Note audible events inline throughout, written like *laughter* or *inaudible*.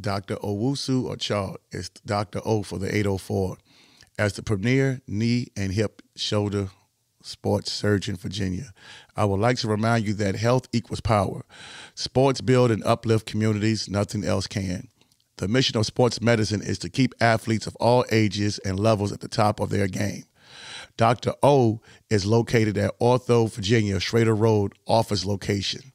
Dr. Owusu-Akyaw is Dr. O for the 804 as the premier knee and hip shoulder sports surgeon, Virginia. I would like to remind you that health equals power. Sports build and uplift communities, nothing else can. The mission of sports medicine is to keep athletes of all ages and levels at the top of their game. Dr. O is located at Ortho, Virginia, Schrader Road office location.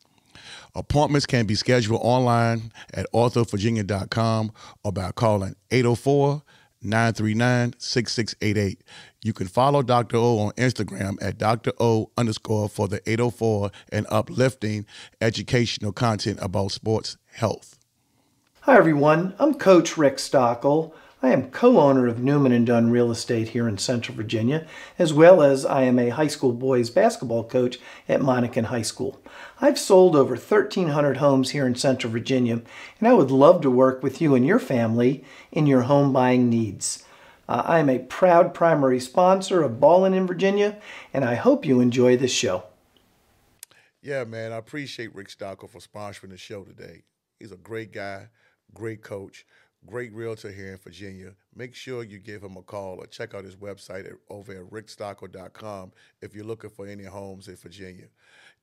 Appointments can be scheduled online at orthovirginia.com or by calling 804 939 6688. You can follow Dr. O on Instagram at Dr. O underscore for the 804 and uplifting educational content about sports health. Hi, everyone. I'm Coach Rick Stockel. I am co-owner of Newman and Dunn Real Estate here in Central Virginia, as well as I am a high school boys basketball coach at Monacan High School. I've sold over 1,300 homes here in Central Virginia, and I would love to work with you and your family in your home buying needs. Uh, I am a proud primary sponsor of Ballin in Virginia, and I hope you enjoy this show. Yeah, man, I appreciate Rick Stockel for sponsoring the show today. He's a great guy, great coach, great realtor here in Virginia. Make sure you give him a call or check out his website at, over at rickstockel.com if you're looking for any homes in Virginia.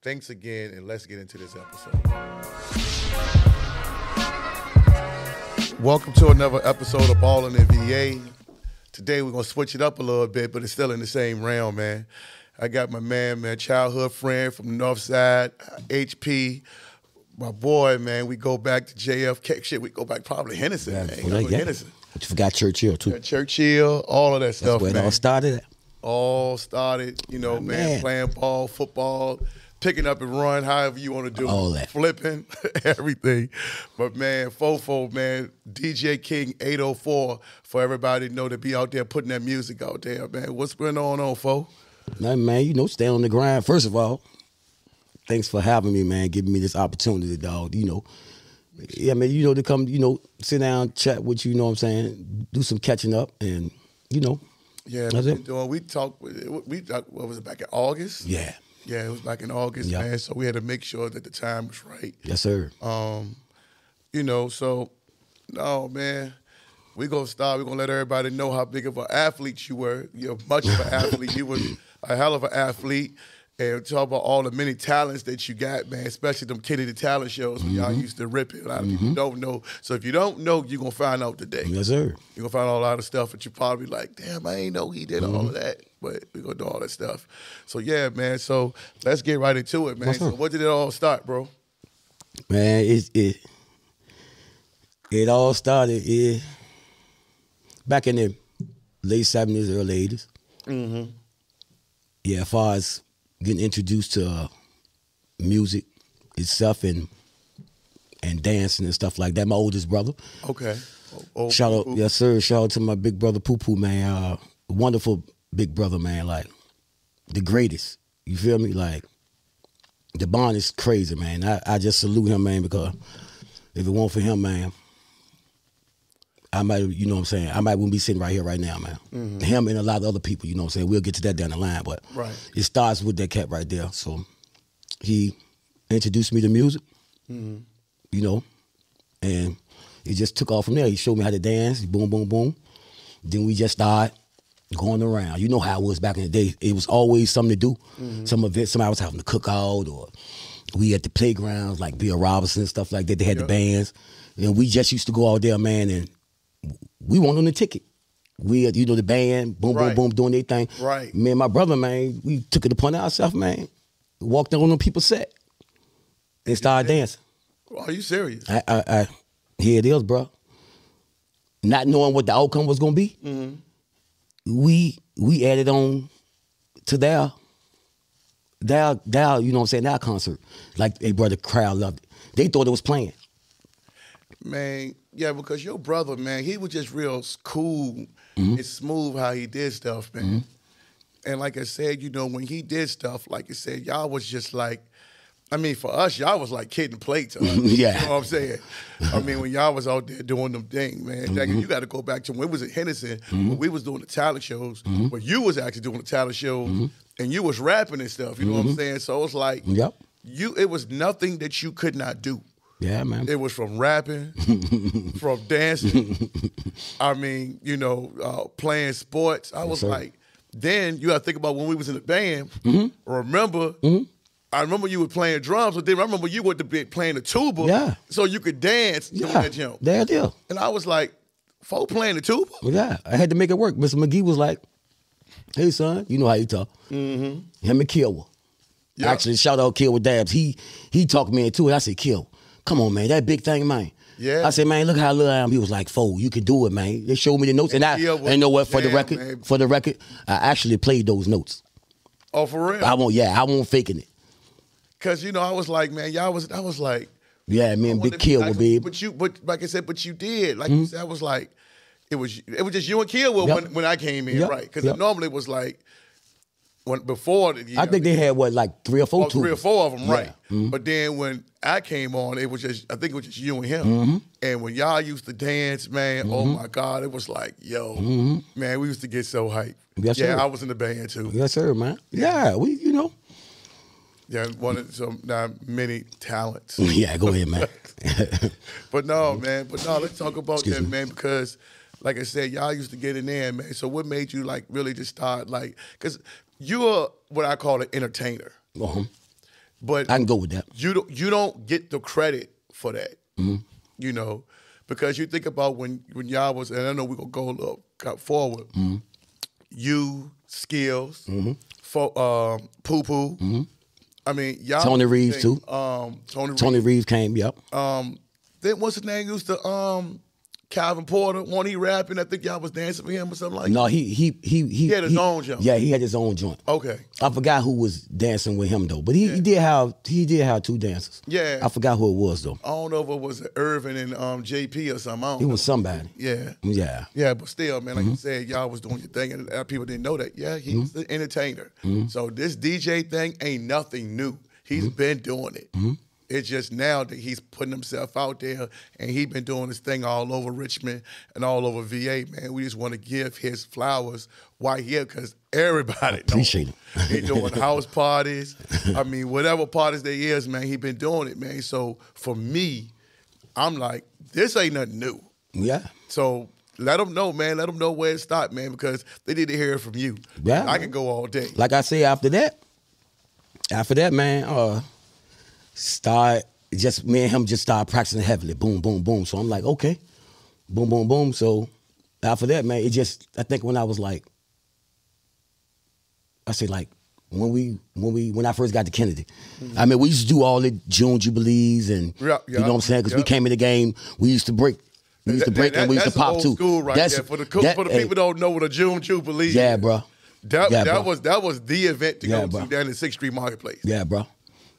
Thanks again, and let's get into this episode. Welcome to another episode of Ballin' in VA. Today we're gonna switch it up a little bit, but it's still in the same realm, man. I got my man, man, childhood friend from the North Side, HP. My boy, man, we go back to JFK. Shit, we go back probably Henderson, Yeah, man. well, yeah. Henderson. But you forgot Churchill too. Churchill, all of that That's stuff, where it all started. All started, you know, man, man. playing ball, football, picking up and run, however you want to do All it, that. flipping, *laughs* everything. But man, Fofo, man, DJ King 80Foe for everybody to know to be out there putting that music out there, man. What's going on, on Fo? Nothing, man. You know, stay on the grind. First of all, thanks for having me, man. Giving me this opportunity, dog. You know, yeah, man. You know, to come, you know, sit down, chat with you. You know what I'm saying? Do some catching up, and you know, Yeah, That's we, it. doing, we talked, we talked, what was it, back in August? yeah, Yeah, it was back in August, Yeah. man. So we had to make sure that the time was right. yes, sir. Um, you know, so no, man. We gonna start. We're gonna let everybody know how big of an athlete you were. You're much of an *laughs* athlete. You was a hell of an athlete. And talk about all the many talents that you got, man. Especially them Kennedy talent shows when y'all mm-hmm. used to rip it. A lot of people mm-hmm. don't know. So if you don't know, you're gonna find out today. Yes, sir. You're gonna find out a lot of stuff that you probably like, damn, I ain't know he did all mm-hmm. of that. But we're gonna do all that stuff. So yeah, man. So let's get right into it, man. So what did it all start, bro? Man, it it it all started yeah, back in the late seventies, early 80s Mm-hmm. Yeah, as far as getting introduced to uh, music itself and and dancing and stuff like that. My oldest brother. Okay. Oh, Shout out, ooh, ooh. yes sir. Shout out to my big brother Poo Poo man. Uh, wonderful big brother man. Like the greatest. You feel me? Like the bond is crazy, man. I, I just salute him, man, because if it weren't for him, man, I might, you know what I'm saying? I might wouldn't be sitting right here right now, man. Mm-hmm. Him and a lot of other people, you know what I'm saying? We'll get to that down the line, but Right. it starts with that cat right there. So he introduced me to music, mm-hmm. you know, and it just took off from there. He showed me how to dance, boom, boom, boom. Then we just started going around. You know how it was back in the day. It was always something to do. Mm-hmm. Some event, somebody was having a cookout or we at the playgrounds like Bill Robinson and stuff like that. They had the bands. And we just used to go out there, man, and we won on the ticket. We, had, you know, the band, boom, Right. boom, boom, doing their thing. Right. Me and my brother, man, we took it upon ourselves, man. Walked on them people's set and started dancing. Are you serious? I, I, I, here it is, bro. Not knowing what the outcome was gonna be, mm-hmm. we we added on to their their their you know what I'm saying their concert. Like a brother crowd loved it. They thought it was playing. Man, yeah, because your brother, man, he was just real cool mm-hmm. and smooth how he did stuff, man. Mm-hmm. And like I said, you know, when he did stuff, like I said, y'all was just like, I mean, for us, y'all was like kid and play to us. Yeah. You know what I'm saying? I mean, when y'all was out there doing them things, man, Jack, mm-hmm. you got to go back to when we was at Henderson, when we was doing the talent shows, when you was actually doing the talent shows, and you was rapping and stuff, you know what I'm saying? So it's like, Yep. you it was nothing that you could not do. Yeah, man. It was from rapping, *laughs* from dancing. I mean, you know, uh, playing sports. I was sir. like, then you got to think about when we was in the band. Mm-hmm. Remember, I remember you were playing drums, but then I remember you were playing the tuba. Yeah. So you could dance doing yeah, that jump. there it is. And I was like, folk playing the tuba? Yeah, I had to make it work. Mr. McGee was like, "Hey, son, you know how you talk." Mm-hmm. Him and Kill. Yeah. Actually, shout out Kill with Dabs. He he talked me into it. I said, "Kill, come on, man, that big thing, man." Yeah. I said, "Man, look how little I am." He was like, "Fo, you can do it, man." They showed me the notes, and, I Kill was and know what? For the record, man. for the record, I actually played those notes. Oh, for real? I won't. Yeah, I won't faking it. Because, you know, I was like, man, y'all was, I was like, Yeah, me I and Big Kill like- will be. But you, but like I said, but you did. Like you said, I was like, it was, it was just you and Kill Mm-hmm. Yep. when, when I came in, Yep. right? Because Yep. normally it was like, when before the I think they had what like three or four, oh, three or four of them, Yeah. right? Mhm. But then when I came on, it was just, I think it was just you and him. Mm-hmm. And when y'all used to dance, man, oh my God, it was like, yo, man, we used to get so hyped. Mm-hmm. Yes, yeah, sir. I was in the band too. Yes, sir, man. Yeah, we, you know. Yeah, one of some not many talents. *laughs* yeah, go ahead, man. *laughs* But no, *laughs* man. But no, let's talk about Excuse that, me. man. Because, like I said, y'all used to get in there, man. So what made you like really just start like? Because you are what I call an entertainer, uh-huh. but I can go with that. you don't you don't get the credit for that. Mm-hmm. You know, because you think about when when y'all was, and I know we're gonna go a little forward. Mm-hmm. You skills, fo- um, poo poo. I mean, y'all. Mm-hmm. Tony Reeves, think, too. Um, Tony. Tony Reeves came. Yep. Um, then what's his name used to um Calvin Porter, one he rapping, I think y'all was dancing for him or something like No, he he he he, had his own joint. Yeah, he had his own joint. Okay. I forgot who was dancing with him though, but he, he did have he did have two dancers. Yeah. I forgot who it was though. I don't know if it was Irvin and um JP or something. I It know. was somebody. Yeah. Yeah. Yeah, but still, man, like Mm-hmm. you said, y'all was doing your thing, and of people didn't know that. Yeah, he's the entertainer. Mm-hmm. So this DJ thing ain't nothing new. He's Mm-hmm. been doing it. It's just now that he's putting himself out there, and he's been doing his thing all over Richmond and all over VA. Man, we just want to give his flowers while here because everybody Appreciate know. it. He *laughs* doing house parties. I mean, whatever parties there is, man, he been doing it, man. So for me, I'm like, this ain't nothing new. Yeah. So let them know, man. Let them know where it stopped, man, because they need to hear it from you. Yeah. I can go all day. Like I say after that, after that, man, uh start just me and him just started practicing heavily. Boom, boom, boom. So I'm like, okay. Boom, boom, boom. So after that, man, it just I think when I was like I say like when we when we when I first got to Kennedy, I mean we used to do all the June Jubilees and Mm-hmm. Yeah, you know what I'm saying because we came in the game we used to break we used to break that- and we used to pop too. School right That's there. For the, that- for the hey, people don't know what a June Jubilee Yeah, bro. That, Yeah, that bro. was that was the event to Yeah, go bro. to down in Sixth Street Marketplace. Yeah, bro.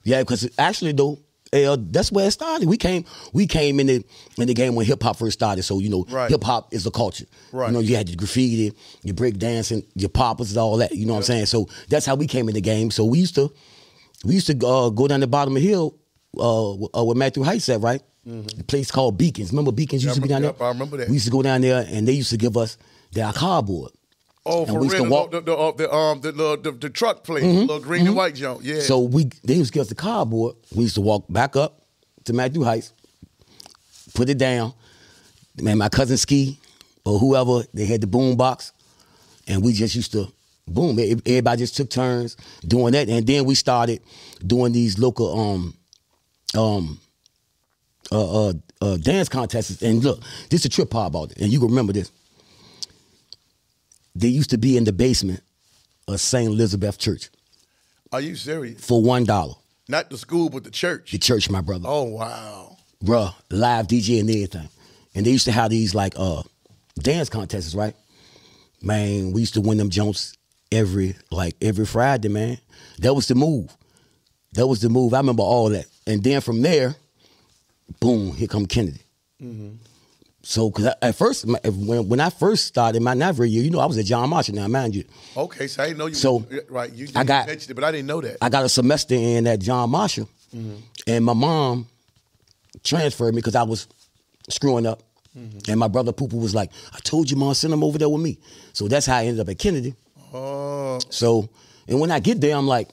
Yeah, because actually though, uh, that's where it started. We came, we came in the in the game when hip hop first started. So you know, Right. hip hop is a culture. Right. You know, you had your graffiti, your break dancing, your poppers, and all that. You know what I'm saying? So that's how we came in the game. So we used to, we used to uh, go down the bottom of the hill, uh, uh, where Matthew Heights at, right? The place called Beacons. Remember Beacons Mm-hmm. Yeah, used to be down remember- there. I remember that. We used to go down there, and they used to give us their cardboard. Oh, And for we used to real? walk- The, the, uh, the, um, the, the, the, the truck place, the little green and white junk. Yeah. So we they used to give us the cardboard. We used to walk back up to Matthew Heights, put it down. Man, my cousin Ski or whoever, they had the boom box, and we just used to boom. Everybody just took turns doing that, and then we started doing these local um um uh uh, uh dance contests. And look, this is a trip hop about it, and you can remember this. They used to be in the basement of St. Elizabeth Church Are you serious? for one dollar. Not the school, but the church. The church, my brother. Oh wow. Bruh, live DJ and everything. And they used to have these like uh dance contests, right? Man, we used to win them jumps every like every Friday, man. That was the move. That was the move. I remember all that. And then from there, boom, here come Kennedy. So, cause I, at first, my- when when I first started my Navigator year, you know, I was at John Marshall now, mind you. Okay, so I didn't know you. So, right, you I got- mentioned it, but I didn't know that. I got a semester in at John Marshall, and my mom transferred me because I was screwing up. And my brother Poopa was like, I told you, mom, send him over there with me. So that's how I ended up at Kennedy. oh, So, and when I get there, I'm like,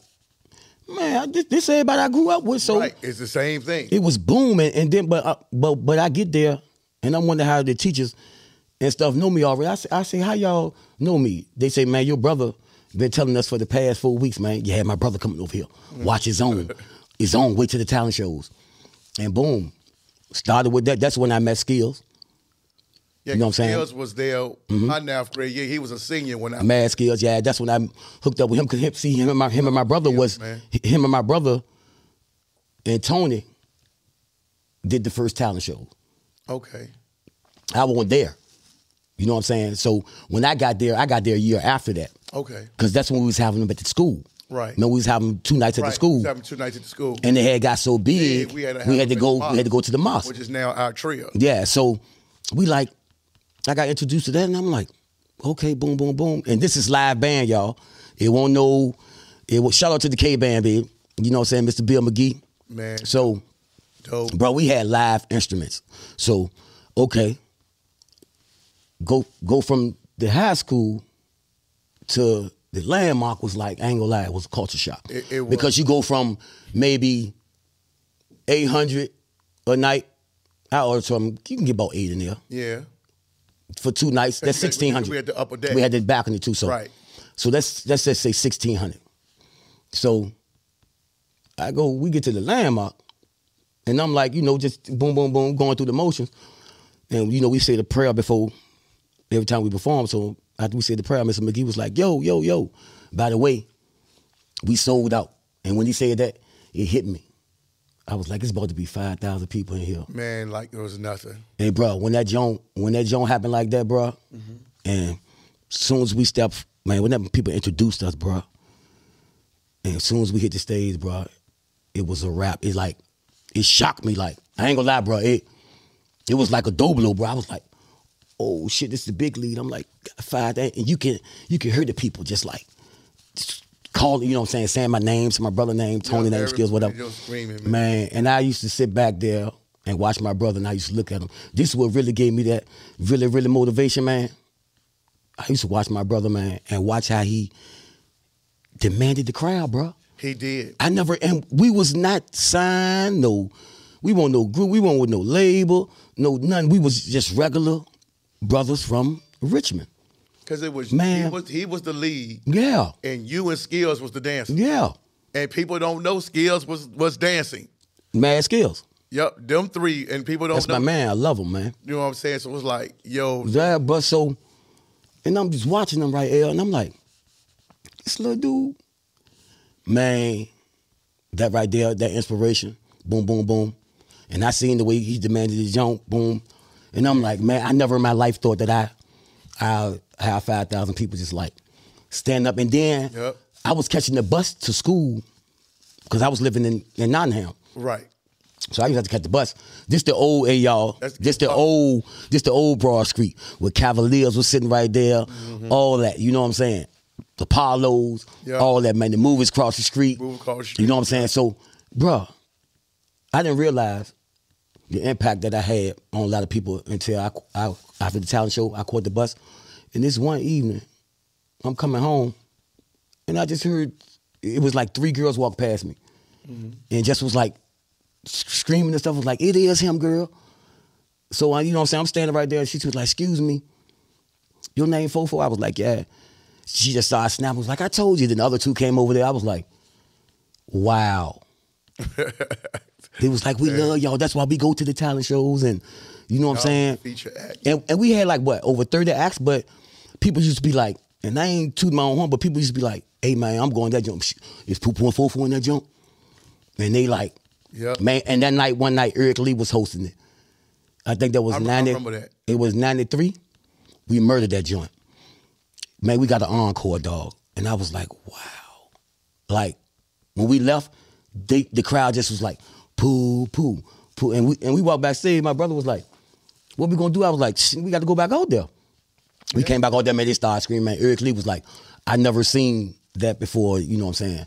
Man, I, this, this everybody I grew up with. So right. It's the same thing. it was booming, and then but uh, but but I get there, and I'm wonder how the teachers and stuff know me already. I say, I say, how y'all know me? They say, man, your brother been telling us for the past four weeks, man. You had my brother coming over here, watch his own, *laughs* his own. Wait to the talent shows, and boom, started with that. That's when I met Skills. yeah, you know what I'm saying? Mm-hmm. Skills was there my ninth grade year. He was a senior when I Mad Skills, yeah. That's when I hooked up with him. Cause him, see him and my him and my brother was man. him and my brother and Tony did the first talent show. Okay. I wasn't there. You know what I'm saying? So when I got there, I got there a year after that. Okay. Because that's when we was having them at the school. Right. No, we was having two nights at the school. Having two nights at the school. And the head got so big, Yeah, we had to, we had to go. We had to go to the mosque. which is now Altria. Yeah, so we like, I got introduced to that, and I'm like, okay, boom, boom, boom, and this is live band, y'all. It won't know. It was shout out to the K band, babe. You know what I'm saying, Mr. Bill McGee. Man. So, Dope. bro, we had live instruments. So, okay, go go from the high school to the landmark was like, I ain't gonna lie, it was a culture shock. It- it. Because you go from maybe 800 a night, I ordered some, you can get about eight in there Yeah. for two nights. That's we- 1600 we had the upper deck. We had the balcony too. So, Right. so let's, let's just say 1600 So I go, we get to the landmark, and I'm like, you know, just boom, boom, boom, going through the motions. And, you know, we say the prayer before every time we perform. So after we say the prayer, Mr. McGee was like, yo, yo, yo. By the way, we sold out. And when he said that, it hit me. I was like, it's about to be 5,000 people in here. Man, like it was nothing. Hey, bro, when that joint, when that joint happened like that, bro, mm-hmm. and as soon as we step, man, whenever people introduced us, bro, and as soon as we hit the stage, bro, it was a wrap. It's like, it shocked me. Like, I ain't gonna lie, bro. It, it was like a doblo, bro. I was like, oh shit, this is the big lead. I'm like, five, and you can, you can hear the people just like, just calling, you know what I'm saying, saying my name, saying my brother name, Tony name, skills, whatever. man. man. And I used to sit back there and watch my brother, and I used to look at him. This is what really gave me that really, really motivation, man. I used to watch my brother, man, and watch how he demanded the crowd, bro. He did. I never, and we was not signed, no, we weren't no group, we weren't with no label, no nothing. We was just regular brothers from Richmond. Because it was Man. he was he was the lead Yeah, and you and Skills was the dancer. yeah. And people don't know Skills was was dancing. Mad skills. Yep, them three and people don't That's know. my man. I love him, man. You know what I'm saying? So it was like, yo, Yeah, but so, and I'm just watching them right here, and I'm like, this little dude, man, that right there, that inspiration, boom, boom, boom. And I seen the way he demanded his jump, boom. And I'm like, man, I never in my life thought that I, I have 5,000 people just like stand up. And then Yep. I was catching the bus to school because I was living in, in Nottingham. right. So I used to have to catch the bus. This the old, hey y'all. That's- This the oh. old, this the old Broad Street where Cavaliers was sitting right there. Mm-hmm. All that, you know what I'm saying? The Yeah. all that man. The movies across the street. Move across the street. You know what I'm saying? So, bruh, I didn't realize the impact that I had on a lot of people until I, I after the talent show, I caught the bus. And this one evening, I'm coming home, and I just heard it was like three girls walk past me, mm-hmm. and just was like screaming and stuff. Was like, "It is him, girl." So I, you know what I'm saying? I'm standing right there, and she was like, "Excuse me, your name Fofo?" I was like, "Yeah." She just started snapping. Was like, "I told you." Then the other two came over there. I was like, "Wow." *laughs* He was like, "We love y'all. That's why we go to the talent shows." And you know what I'm saying? Feature act. And, and we had like what over 30 acts, but people used to be like, and I ain't tooting my own horn, but people used to be like, hey man, I'm going that jump. Is Poo Poo and Fofo in that jump? And they like, Yep. man, and that night, one night, Eric Lee was hosting it. I think that was I rem- I 90. remember that. It was 93. We murdered that joint. Man, we got an encore dog. And I was like, wow. Like, when we left, they, the crowd just was like, poo, poo, poo. And we and we walked backstage. My brother was like, what we gonna do? I was like, we got to go back out there. We came back out there, man. They started screaming. Man, Eric Lee was like, I never seen that before. You know what I'm saying?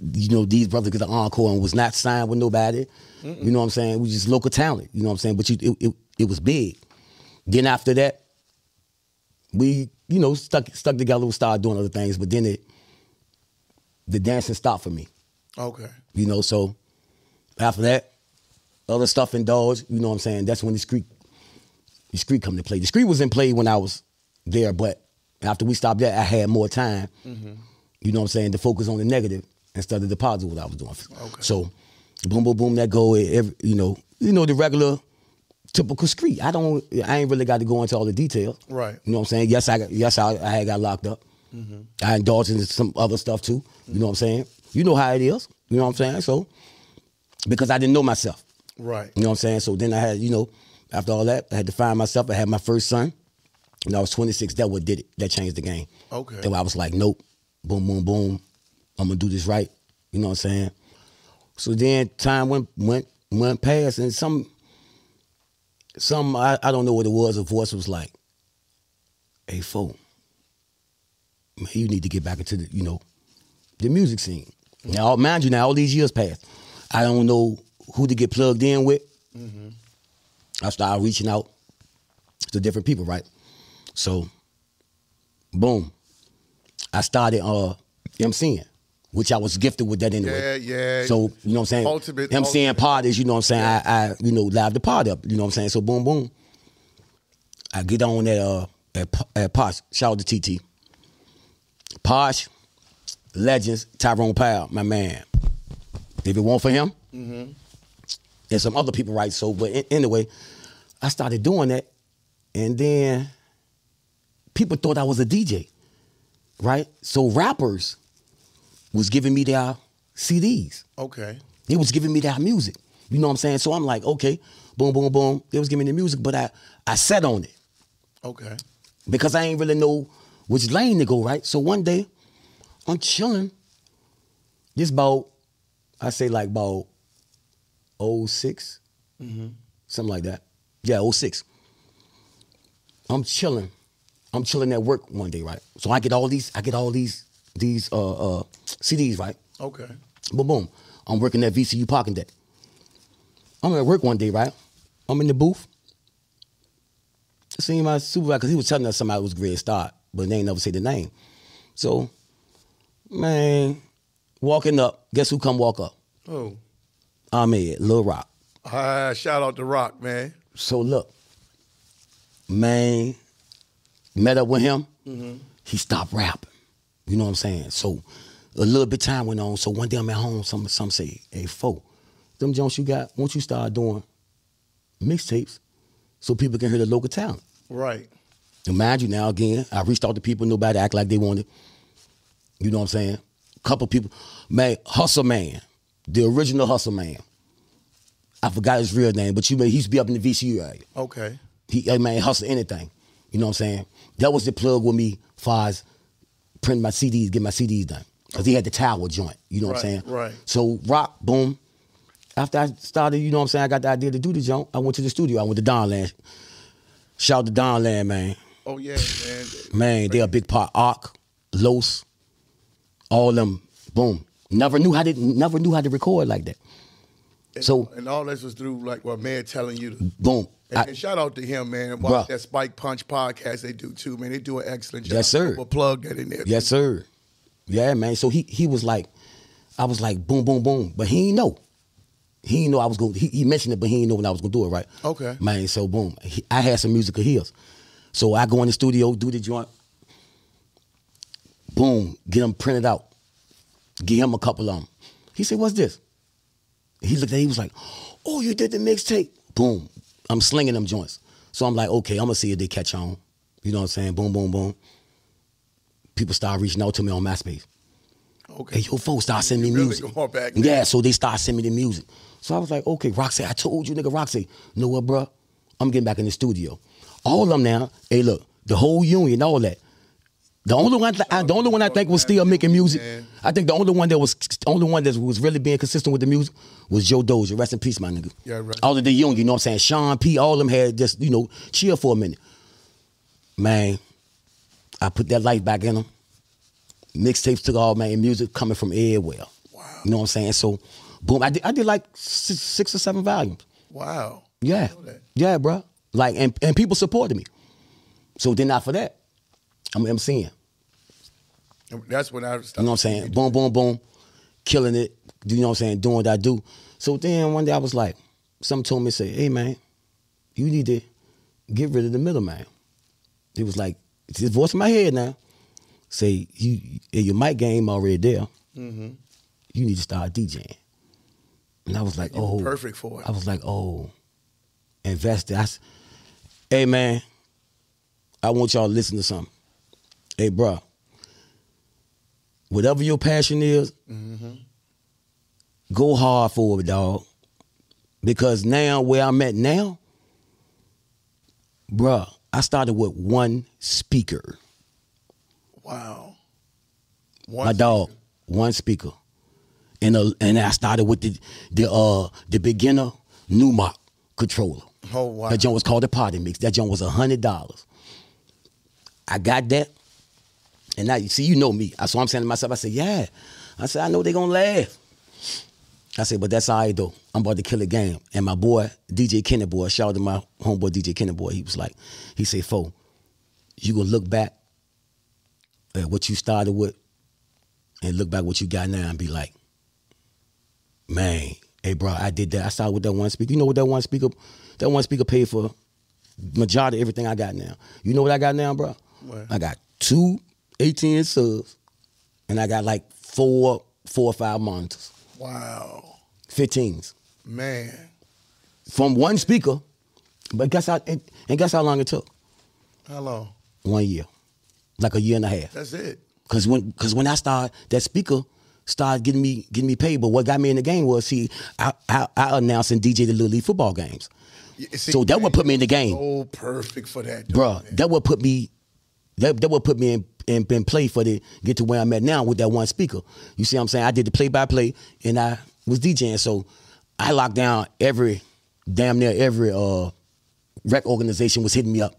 You know, these brothers get the encore and was not signed with nobody. You know what I'm saying? We just local talent. You know what I'm saying? But you, it, it, it was big. Then after that, we, you know, stuck stuck together. We started doing other things. But then it, the dancing stopped for me. Okay. You know, so after that, other stuff indulged, you know what I'm saying? That's when the street the street come to play. The street was in play when I was there, but after we stopped that, I had more time, mm-hmm. you know what I'm saying, to focus on the negative instead of the positive what I was doing. Okay. So boom, boom, boom, that go every, you know, you know, the regular typical street. I don't I ain't really got to go into all the details. Right. You know what I'm saying? Yes, I got yes, I, I got locked up. Mm-hmm. I indulged in some other stuff too. You know what I'm saying? You know how it is. You know what I'm saying? So because I didn't know myself. Right. You know what I'm saying? So then I had, you know, after all that, I had to find myself. I had my first son. And I was 26. That what did it. That changed the game. Okay. Then I was like, nope. Boom, boom, boom. I'm gonna do this right. You know what I'm saying? So then time went went went past and some some I, I don't know what it was, a voice was like, hey fool, man, you need to get back into the, you know, the music scene. Now mind you, now all these years passed. I don't know who to get plugged in with. I started reaching out to different people, right? So, boom. I started uh MCing, which I was gifted with that anyway. Yeah, yeah. So, you know what I'm saying? Ultimate- MCing ultimate. parties, you know what I'm saying? I, I, you know, live the party up, you know what I'm saying? So, boom, boom. I get on at, uh, at, at Posh. Shout out to TT. Posh, Legends, Tyrone Powell, my man. If it weren't for him, mm-hmm. and some other people, right? So, but anyway, I started doing that, and then people thought I was a DJ, right? So rappers was giving me their CDs. Okay. They was giving me their music. You know what I'm saying? So I'm like, okay, boom, boom, boom. They was giving me the music, but I I sat on it Okay. because I ain't really know which lane to go, right? So one day, I'm chilling. This about, I say like about 6 mm-hmm. something like that. Yeah, 06. I'm chilling. I'm chilling at work one day, right? So I get all these, I get all these, these uh uh CDs, right? Okay. Boom, boom. I'm working at VCU parking deck. I'm at work one day, right? I'm in the booth. Seeing my supervisor because he was telling us somebody was great start, but they ain't never say the name. So, man, walking up, guess who come walk up? Oh. Ahmed, Lil Rock. Ah, shout out to Rock, man. So look, man, met up with him. He stopped rapping. You know what I'm saying? So a little bit time went on. So one day I'm at home. Some some say, "Hey, fo, them Jones you got. Won't you start doing mixtapes so people can hear the local talent?" Right. And mind you, now again, I reached out to people. Nobody act like they wanted. You know what I'm saying? A Couple people, man, Hustle Man, the original Hustle Man. I forgot his real name, but you may he used to be up in the VCU area. Okay. He, hey man, hustle anything. You know what I'm saying? That was the plug with me far as print my CDs, get my CDs done. Because he had the tower joint. You know what I'm saying? right. So rock, boom. After I started, you know what I'm saying, I got the idea to do the joint. I went to the studio. I went to Donland. Shout out to Donland, man. Oh yeah, man. Man, they a big part. Arc, Los, all them, boom. Never knew how to never knew how to record like that. And, So- and all this was through like what man telling you to Boom. And, I- and shout out to him, man. Bruh. Watch that Spike Punch podcast they do too, man. They do an excellent job. Yes, sir. We'll plug that in there. Yes, sir. Yeah, man. So he he was like, I was like, boom, boom, boom. But he know. He know I was going. He, he mentioned it, but he know when I was gonna do it. Right. Okay. Man. So boom. He, I had some musical his. So I go in the studio, do the joint. Boom. Get them printed out. Give him a couple of them. He said, "What's this?" He looked at. He was like, "Oh, you did the mixtape." Boom. I'm slinging them joints. So I'm like, okay, I'm gonna see if they catch on. You know what I'm saying? Boom, boom, boom. People start reaching out to me on MySpace. Okay. Hey, yo, folks start sending me really music. going back yeah, so they start sending me the music. So I was like, okay, Roxy, I told you, nigga, Roxy, you know what, bro? I'm getting back in the studio. All of them now, hey, look, the whole union, all that. The only one, I, the only one I think was still making music. I think the only one that was, only one that was really being consistent with the music was Joe Dozier. Rest in peace, my nigga. Yeah, right. All of the union, you know what I'm saying? Sean P. All of them had just, you know, chill for a minute. Man, I put that light back in them. Mixtapes took all man, music coming from everywhere. Wow. You know what I'm saying? So, boom, I did, I did like six, six or seven volumes. Wow. Yeah, yeah, bro. Like, and, and people supported me. So then after that, I'm MCing. That's when I. You know what I'm saying? Boom, boom, boom. killing it. You know what I'm saying? Doing what I do. So then one day I was like, something told me, say, hey man, you need to get rid of the middleman. It was like, it's this voice in my head now. Say, you your mic game already there. Mm-hmm. You need to start DJing. And I was like, You oh. perfect for it. I was like, oh, invest it. I s- hey man, I want y'all to listen to something. Hey, bruh, whatever your passion is, go hard for it, dog. Because now, where I'm at now, bruh, I started with one speaker. Wow. my One dog, one speaker, and a, and I started with the the uh the beginner Numark controller. Oh wow. That joint was called the Party Mix. That joint was a hundred dollars. I got that, and now you see, you know me. So I'm saying to myself, I said, yeah. I said, I know they're gonna laugh. I said, but that's all right though. I'm about to kill a game. And my boy, DJ Kenny boy, shout out to my homeboy DJ Kenny boy. He was like, he said, Fo, you gonna look back at what you started with and look back what you got now and be like, man, hey bro, I did that. I started with that one speaker. You know what that one speaker, that one speaker paid for majority of everything I got now. You know what I got now, bro? What? I got two 18 subs and I got like four, four or five monitors, Wow. 15s Man. from one speaker. But guess how, and, and guess how long it took? How long? One year, like a year and a half. That's it. Cause when cause when I started, that speaker started getting me getting me paid. But what got me in the game was see, I I, I announced and DJ the Little League football games. See, So that would put me in the game. So perfect for that, Bruh, man. that would put me that, that would put me in, in, in play for the get to where I'm at now with that one speaker. You see what I'm saying? I did the play by play and I was DJing. So I locked down every damn near every uh rec organization was hitting me up.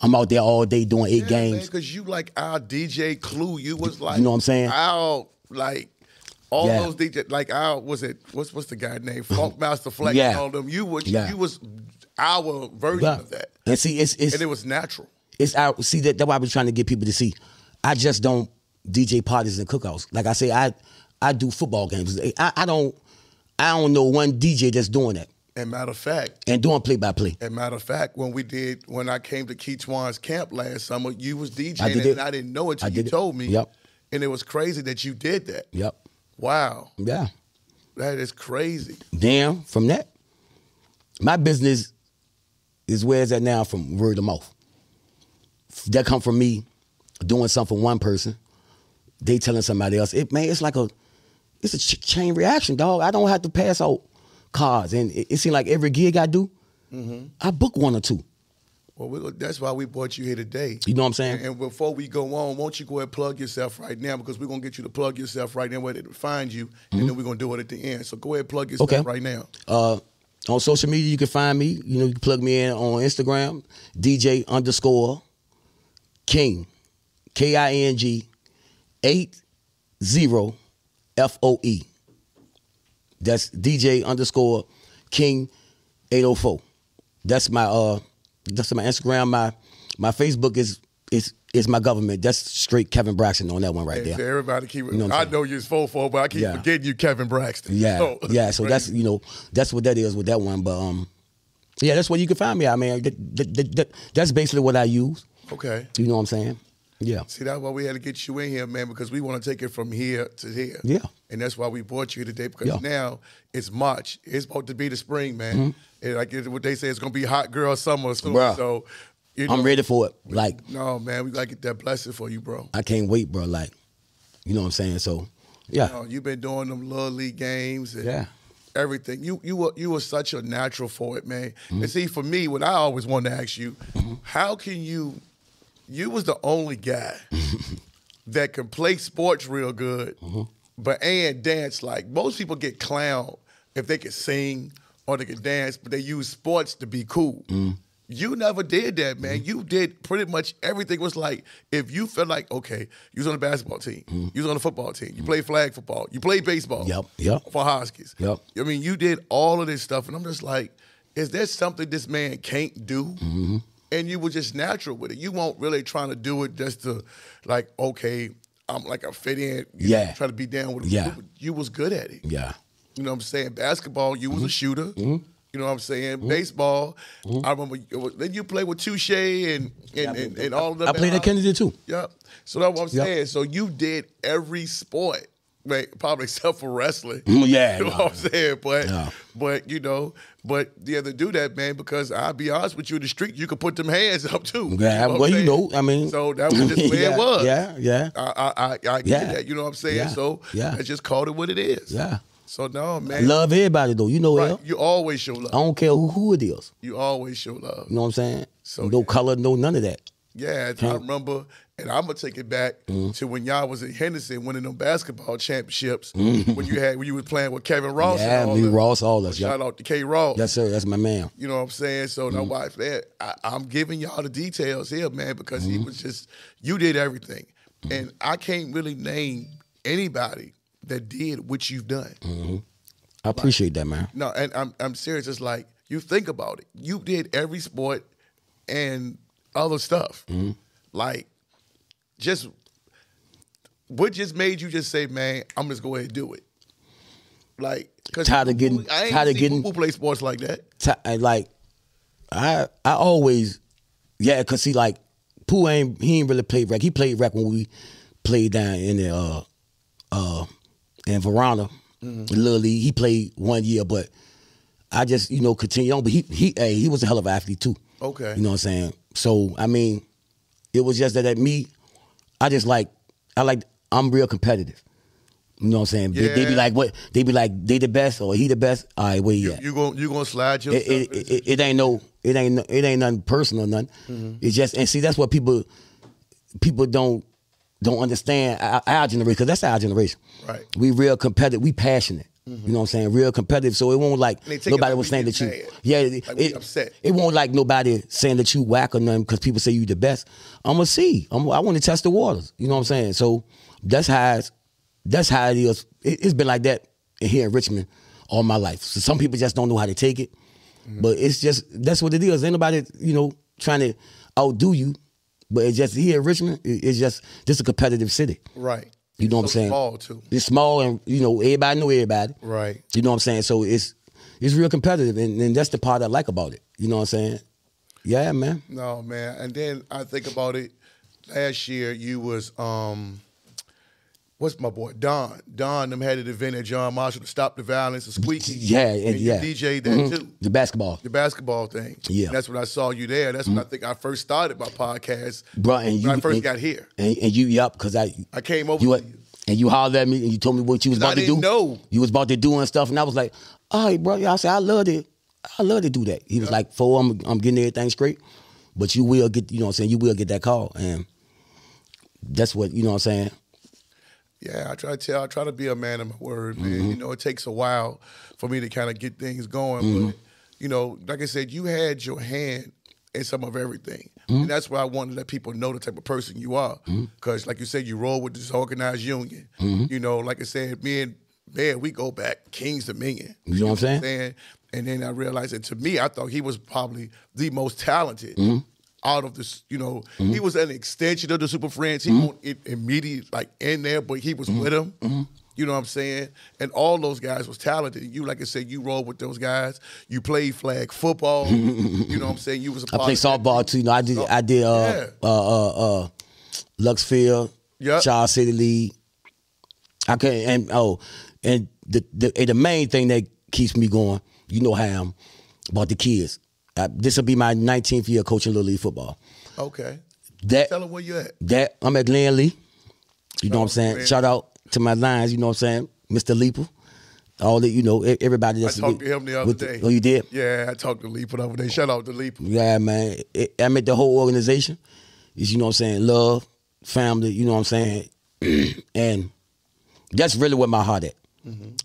I'm out there all day doing eight games. because you like our DJ Clue. You was like, You know what I'm saying? Our like all Yeah. those DJ, like our was it what's what's the guy name? *laughs* Funk Master Flex Yeah. and all them. You was Yeah. you was our version Yeah. of that, And see, it's it's and it was natural. It's out. See that that's why I was trying to get people to see. I just don't DJ parties and cookouts. Like I say, I I do football games. I, I don't I don't know one DJ that's doing that And matter of fact, and doing play by play. and matter of fact, when we did when I came to Keechwan's camp last summer, you was DJing, I and. I didn't know it I you it. told me. Yep. And it was crazy that you did that. Yep. Wow, Yeah. that is crazy. Damn. from that, my business is where it's at now from word of mouth. That come from me doing something for one person, they telling somebody else. It man, it's like a it's a ch- chain reaction, dog. I don't have to pass out cards, and it, it seems like every gig I do, I book one or two. Well, we, that's why we brought you here today. You know what I'm saying? And, and before we go on, won't you go ahead and plug yourself right now because we're gonna get you to plug yourself right now where they find you, and then we're gonna do it at the end. So go ahead and plug yourself Mm-hmm. Okay. right now. Uh, on social media, you can find me. You know, you can plug me in on Instagram, DJ underscore King, K I N G, eight zero F O E. That's DJ underscore King eight oh four. That's my uh, that's my Instagram. My my Facebook is is is my government. That's straight Kevin Braxton on that one right there. everybody keep. know what I'm I know you're fofo, but I keep Yeah. forgetting you, Kevin Braxton. Yeah, So- yeah. So that's you know that's what that is with that one. But um, yeah, that's where you can find me. I mean, that, that, that- that's basically what I use. Okay. You know what I'm saying? Yeah, See, that's why we had to get you in here, man, because we want to take it from here to here. Yeah. And that's why we brought you today, because Yeah. Mm-hmm. now it's March. It's about to be the spring, man. And like what they say, it's going to be hot girl summer soon. Bruh. So, you know, I'm ready for it. Like No, man, we got to get that blessing for you, bro. I can't wait, bro. Like, you know what I'm saying? So, yeah, You know, you've been doing them little league games and Yeah. everything. You you were you were such a natural for it, man. Mm-hmm. And see, for me, what I always wanted to ask you, how can you? You was the only guy *laughs* that can play sports real good, Mm-hmm. but and dance like most people get clown if they can sing or they can dance, but they use sports to be cool. Mm-hmm. You never did that, man. You did pretty much everything. Was like if you felt like okay, you was on the basketball team, you was on the football team, you played flag football, you played baseball, Mm-hmm. Yep, yep. for Huskies. Yep. I mean, you did all of this stuff, and I'm just like, is there something this man can't do? Mm-hmm. And you were just natural with it. You weren't really trying to do it just to, like, okay, I'm like I fit in. Yeah. know, try to be down with. Yeah. You was good at it. Yeah. You know what I'm saying? Basketball, you Mm-hmm. was a shooter. You know what I'm saying? Baseball, Mm-hmm. I remember. Then you played with Touche and and, and, and all of them. I played at Kennedy too. Yep. So that's what I'm Yep. saying. So you did every sport, right? Probably *laughs* except for wrestling. Mm, yeah, You know no. what I'm saying? But Yeah. but you know, but you have to do that, man, because I'll be honest with you, in the street you could put them hands up too. Yeah, know what I'm well, you know, I mean, So that was just where *laughs* yeah, it was. Yeah, yeah, I I I, I get Yeah. that. You know what I'm saying? Yeah. So Yeah. I just called it what it is. yeah. So no, I man. love everybody though. You know Right. You always show love. I don't care who, who it is. You always show love. You know what I'm saying? So, no yeah. color, no none of that. Yeah, I remember, and I'm gonna take it back Mm-hmm. to when y'all was at Henderson winning them basketball championships. When you had when you was playing with Kevin Ross. Mm-hmm. Yeah, and all me, them. Ross, all us. Shout out to K. Ross. Yes, sir. That's my man. You know what I'm saying? So Mm-hmm. no wife there. I, I'm giving y'all the details here, man, because Mm-hmm. he was just you did everything, and I can't really name anybody that did what you've done. I appreciate that, man. No, and I'm I'm serious. It's like you think about it. You did every sport and other stuff. Mm-hmm. Like just what just made you just say, man, I'm just go ahead and do it. Like cause Tired of getting- I ain't tired of getting- people play sports like that. I, like, I I always, yeah, cause see, like, Pooh ain't he ain't really played rec. He played rec when we played down in the uh uh in Verona, Little League. He played one year, but I just you know continue on. But he he hey, he was a hell of an athlete too. Okay. you know what I'm saying. So I mean, it was just that at me, I just like I like I'm real competitive. You know what I'm saying? They, they be like, what? They be like, they the best or he the best. All right, where you You at? you gonna you gonna slide yourself. it, it, it, it ain't no it ain't no- it ain't nothing personal nothing. Mm-hmm. It's just and see that's what people people don't don't understand our, our generation because that's our generation. Right. We real competitive. We passionate. You know what I'm saying? Real competitive. So it won't like And they take it nobody was saying that you. mad. Yeah. It, Like it, upset. it won't like nobody saying that you whack or nothing because people say you the best. I'm gonna see. I'm, I want to test the waters. You know what I'm saying? So that's how it's, that's how it is. It, it's been like that here in Richmond all my life. So some people just don't know how to take it. Mm-hmm. But it's just that's what it is. Ain't nobody, you know, trying to outdo you. But it's just here in Richmond, it- it's just this a competitive city. right. You know what I'm So saying? Small too. It's small and you know, everybody know everybody. Right. You know what I'm saying? So it's it's real competitive and, and that's the part I like about it. You know what I'm saying? Yeah, man. No, man. And then I think about it. Last year, you was um, what's my boy Don? Don them had an event at John Marshall to stop the violence of squeaky. Yeah, and, and yeah. DJ that Mhm. too. The basketball. The basketball thing. Yeah. Mm-hmm. that's when I saw you there. That's when I think I first started my podcast. Bro, and you I first and, got here. And, and you yup, because I I came over you, to you. and you hollered at me and you told me what you was 'Cause I about to do. know. You was about to do and stuff, and I was like, all right, bro. I said, I love it. I love to do that. He was like, four, I'm I'm getting everything straight. But you will get, you know what I'm saying, you will get that call. And that's what, you know what I'm saying? Yeah, I try to tell. I try to be a man of my word, man. Mm-hmm. You know, it takes a while for me to kind of get things going, but you know, like I said, you had your hand in some of everything, Mm-hmm. and that's why I want to let people know the type of person you are. Because, like you said, you roll with this organized union. Mm-hmm. You know, like I said, me and man, we go back Kings Dominion. You know what I'm saying? And then I realized that to me, I thought he was probably the most talented Mm-hmm. Out of this. You know, he was an extension of the Super Friends. He Mm-hmm. won't it immediately like in there, but he was with them. You know what I'm saying? And all those guys was talented. You, like I said, you rolled with those guys. You played flag football. *laughs* you know what I'm saying? You was a I part play softball too. You know, I did So- I did uh Yeah. uh uh uh Luxfield, Yep. Charles City League. I can and oh and the the and the main thing that keeps me going, you know how I'm about the kids. Uh, this will be my 19th year coaching little league football. Okay. That Tell him where you at. that I'm at Glen Lea. You know what I'm saying? man. Shout out to my lines. You know what I'm saying, Mr. Leeper. All that you know everybody I that's talked to him the other with day. oh, you did? Yeah, I talked to Leap over there. Shout out to Leap. Yeah, man. It, I mean, the whole organization is, you know what I'm saying, love, family, you know what I'm saying? *clears throat* and that's really where my heart at.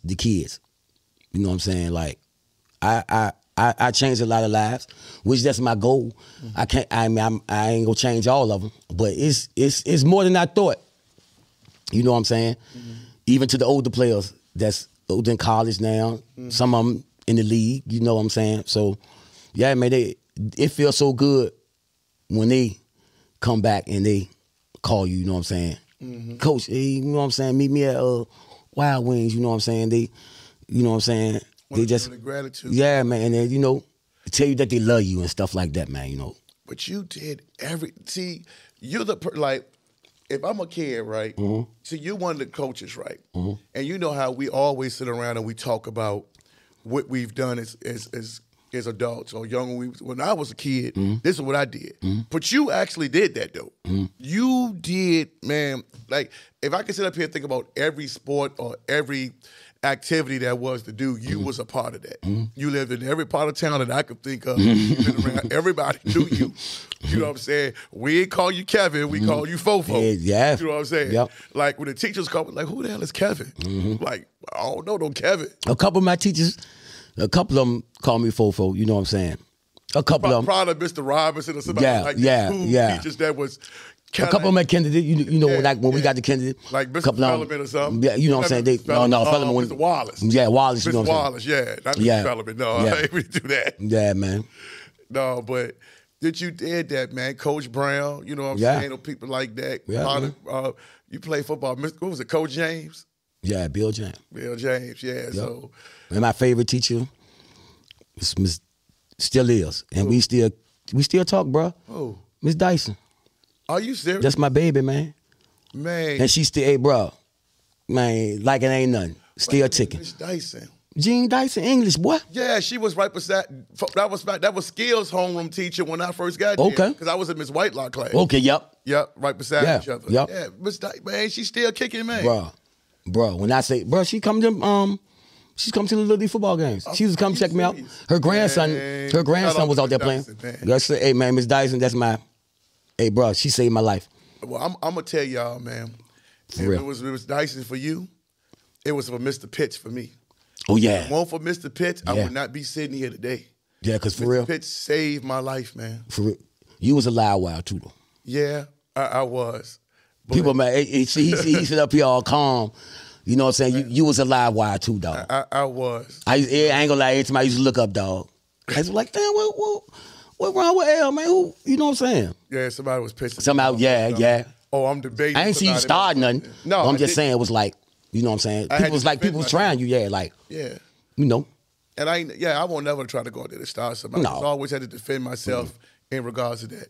The kids. You know what I'm saying? Like, I I I, I changed a lot of lives, which that's my goal. I can't. I mean, I'm, I ain't gonna change all of them, but it's it's it's more than I thought. You know what I'm saying? Even to the older players that's older in college now. Some of them in the league. You know what I'm saying? So, yeah, man, they, it feels so good when they come back and they call you. You know what I'm saying? Mm-hmm. Coach, hey, you know what I'm saying? Meet me at uh, Wild Wings. You know what I'm saying? They, you know what I'm saying? They just the gratitude. Yeah, man. And then, you know, tell you that they love you and stuff like that, man. You know. But you did every. See, you're the per- like. If I'm a kid, right? Mm-hmm. So you're one of the coaches, right? And you know how we always sit around and we talk about what we've done as as as, as adults or young. When, we, when I was a kid, Mm-hmm. this is what I did. But you actually did that though. You did, man. Like if I could sit up here and think about every sport or every activity that was to do, you Mm-hmm. was a part of that. You lived in every part of town that I could think of. Around. *laughs* Everybody knew you. You know what I'm saying? We ain't call you Kevin, we call you Fofo. Mm-hmm. Yeah. You know what I'm saying? Yep. Like when the teachers call me, like, who the hell is Kevin? Mm-hmm. Like, I don't know no Kevin. A couple of my teachers, a couple of them call me Fofo. You know what I'm saying? A couple of them. Probably Mr. Robinson or somebody Yeah, like yeah, cool yeah. teachers that was A kinda, couple of them at Kennedy, you, you know, Yeah, like when we got to Kennedy, Like Mr. couple of 'em- Fellman or something. Yeah, you know what I'm saying? They, no, no, Fellman uh, was Mr. Wallace. Yeah, Wallace. You know what I'm saying? Wallace, yeah. Not Yeah. Mr. Fellman. No, Yeah. *laughs* I ain't do that. Yeah, man. No, but that you did that, man. Coach Brown, you know what I'm Yeah. saying? Or people like that. Yeah, Lot man. of, uh, you play football. Mr. What was it, Coach James? Yeah, Bill James. Bill James, yeah. So And my favorite teacher is Miss still is, and we still we still talk, bro. Oh. Miss Dyson, are you serious? that's my baby, man. man. And she still, hey, bro, man, like it ain't nothing. Still ticking. Miss Dyson. Jean Dyson, English, boy. Yeah, she was right beside. That was that was skills homeroom teacher when I first got there. Okay. because I was in Miss Whitelock class. Okay, yep, Yep, right beside Yeah, each other. yep. Yeah, Miss Dy- man, she's still kicking, man. bro, bro. When I say, bro, she come to um. She's come to the Little League football games. She was come check me out. Her grandson, Man, her grandson was out there Miss playing. Dyson, man. The, hey man, Miss Dyson, that's my, hey bro, she saved my life. Well, I'm, I'm gonna tell y'all, man. For real. it was it was Dyson for you, it was for Mr. Pitts for me. Oh yeah, One for Mr. Pitts, I would not be sitting here today. yeah, cause for Mr. real, Pitts saved my life, man. for real, you was a loud wild too though. Yeah, I, I was. But People, man, he, he, he, he sit up here all calm. You know what I'm saying? You, you was a live wire too, dog. I, I was. I, I ain't gonna lie, every time I used to look up, dog. I was like, damn, what, what, what wrong with L, man? Who, you know what I'm saying? Yeah, somebody was pissing. off. yeah, yeah. Oh, I'm debating. I ain't see you start nothing. No, I'm just saying it was like, you know what I'm saying? I had People to was like, people was trying you, yeah, like, Yeah. you know. And I, ain't- yeah, I won't never try to go out there to start somebody. No. Mm-hmm. I always had to defend myself in regards to that.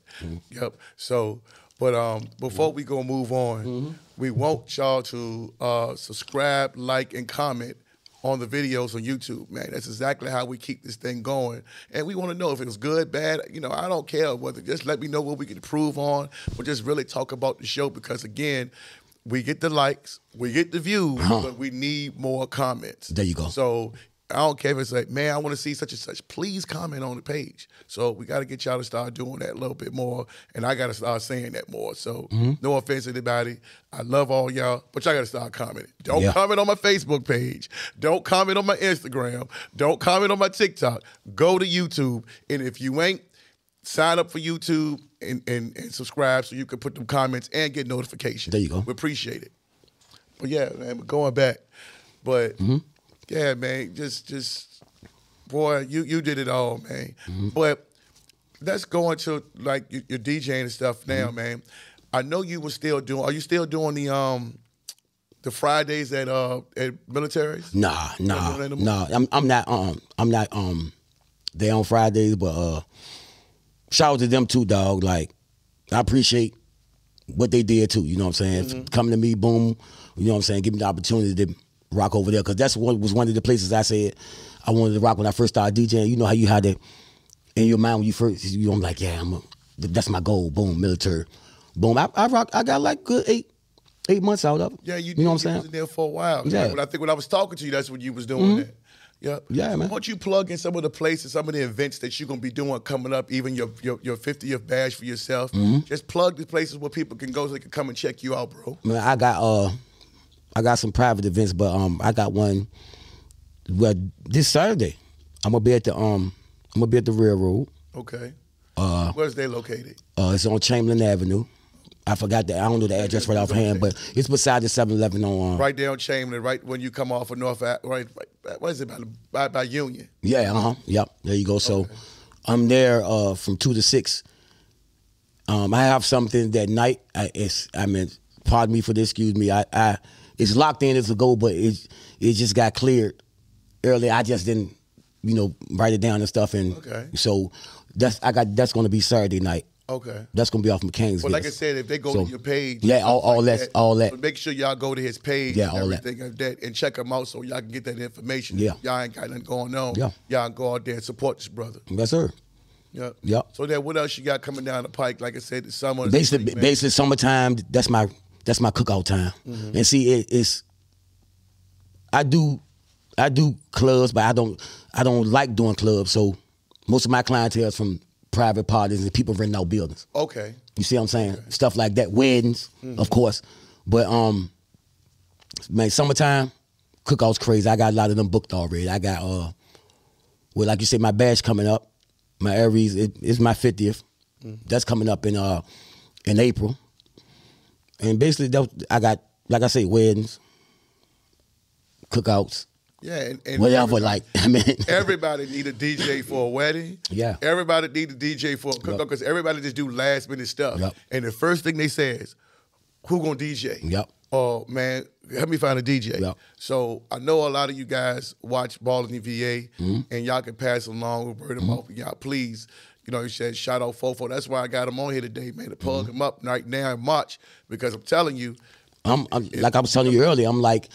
Yep. So, but um, before we go move on, Mm-hmm. we want y'all to uh, subscribe, like, and comment on the videos on YouTube. Man, that's exactly how we keep this thing going. And we want to know if it was good, bad. You know, I don't care whether. Just let me know what we can improve on, but just really talk about the show because again. We get the likes, we get the views, uh-huh. but we need more comments. There you go. So I don't care if it's like, man, I want to see such and such. Please comment on the page. So we got to get y'all to start doing that a little bit more, and I got to start saying that more. So Mm-hmm. no offense to anybody, I love all y'all, but y'all got to start commenting. Don't Yeah. comment on my Facebook page. Don't comment on my Instagram. Don't comment on my TikTok. Go to YouTube, and if you ain't sign up for YouTube and, and, and subscribe so you can put them comments and get notifications. There you go. We appreciate it. But yeah, man, we're going back. But Mm-hmm. Yeah, man, just just boy, you you did it all, man. Mm-hmm. But let's go into like your, your DJing and stuff now, Mm-hmm. man. I know you were still doing. Are you still doing the um the Fridays at uh at militaries? Nah, nah, no nah. I'm I'm not um I'm not um there on Fridays, but uh shout out to them too, dog. Like I appreciate what they did too. You know what I'm saying? Mm-hmm. Coming to me, boom. You know what I'm saying? Give me the opportunity to rock over there because that's what was one of the places I said I wanted to rock when I first started DJing. You know how you had that in your mind when you first. You I'm like, yeah, I'm. A, that's my goal. Boom, military. Boom. I, I rock. I got like good eight eight months out of it. Yeah, you, You know what I'm saying? was in there for a while. Yeah. When I think when I was talking to you, that's when you was doing that. Yep. Yeah, man. Why don't you plug in some of the places, some of the events that you're gonna be doing coming up, even your your, your 50th bash for yourself. Mm-hmm. Just plug the places where people can go so they can come and check you out, bro. Man, I got uh, I got some private events, but um, I got one. Well, this Saturday, I'm gonna be at the um, I'm gonna be at the railroad. Okay. Uh, Where's they located? Uh, it's on Chamberlayne Avenue. I forgot that. I don't know the address right offhand, but it's beside the 7-Eleven on. Um, Right there on Chamberlayne, right when you come off of North, right, right what is it by, by, by Union? Yeah, uh huh. Yep. There you go. So I'm there uh, from two to six. Um, I have something that night. I, it's I mean, pardon me for this, excuse me. I, I it's locked in as a goal, but it it just got cleared early. I just didn't, you know, write it down and stuff. And Okay. so that's I got that's gonna be Saturday night. Okay. That's gonna be off McCain's. But like I said, if they go So, to your page, yeah, all- all like that- all that. so make sure y'all go to his page, Yeah, and all that. everything like that, and check him out so y'all can get that information. Yeah. y'all ain't got nothing going on. Yeah. y'all go out there and support this brother. Yes, sir. Yeah, Yeah. So then, what else you got coming down the pike? Like I said, the summer. basically, basically summertime. That's my that's my cookout time. Mm-hmm. And see, it, it's I do I do clubs, but I don't I don't like doing clubs. So most of my clientele is from private parties and people renting out buildings. Okay. You see what I'm saying? Stuff like that. Weddings, Mm-hmm. of course. But um man, summertime, cookouts crazy. I got a lot of them booked already. I got uh well, like you said, my bash coming up. My Aries, it, it's my 50th. Mm-hmm. That's coming up in uh in April. And basically that, I got like I say, weddings, cookouts, Yeah, and, and whatever. everybody- Like *laughs* I mean Everybody need a DJ for a wedding. Yeah. Everybody need a DJ for a cookout because everybody just do last minute stuff. Yup. And the first thing they say is, "Who gonna DJ?" Yup. Oh man, help me find a DJ. Yup. So I know a lot of you guys watch Ball in the VA, Mm-hmm. and y'all can pass along word of mouth. Y'all please. You know, he said shout out Fofo. That's why I got him on here today, man, to plug Mm-hmm. him up right now in March because I'm telling you, I'm, I'm like I was telling you earlier, I'm like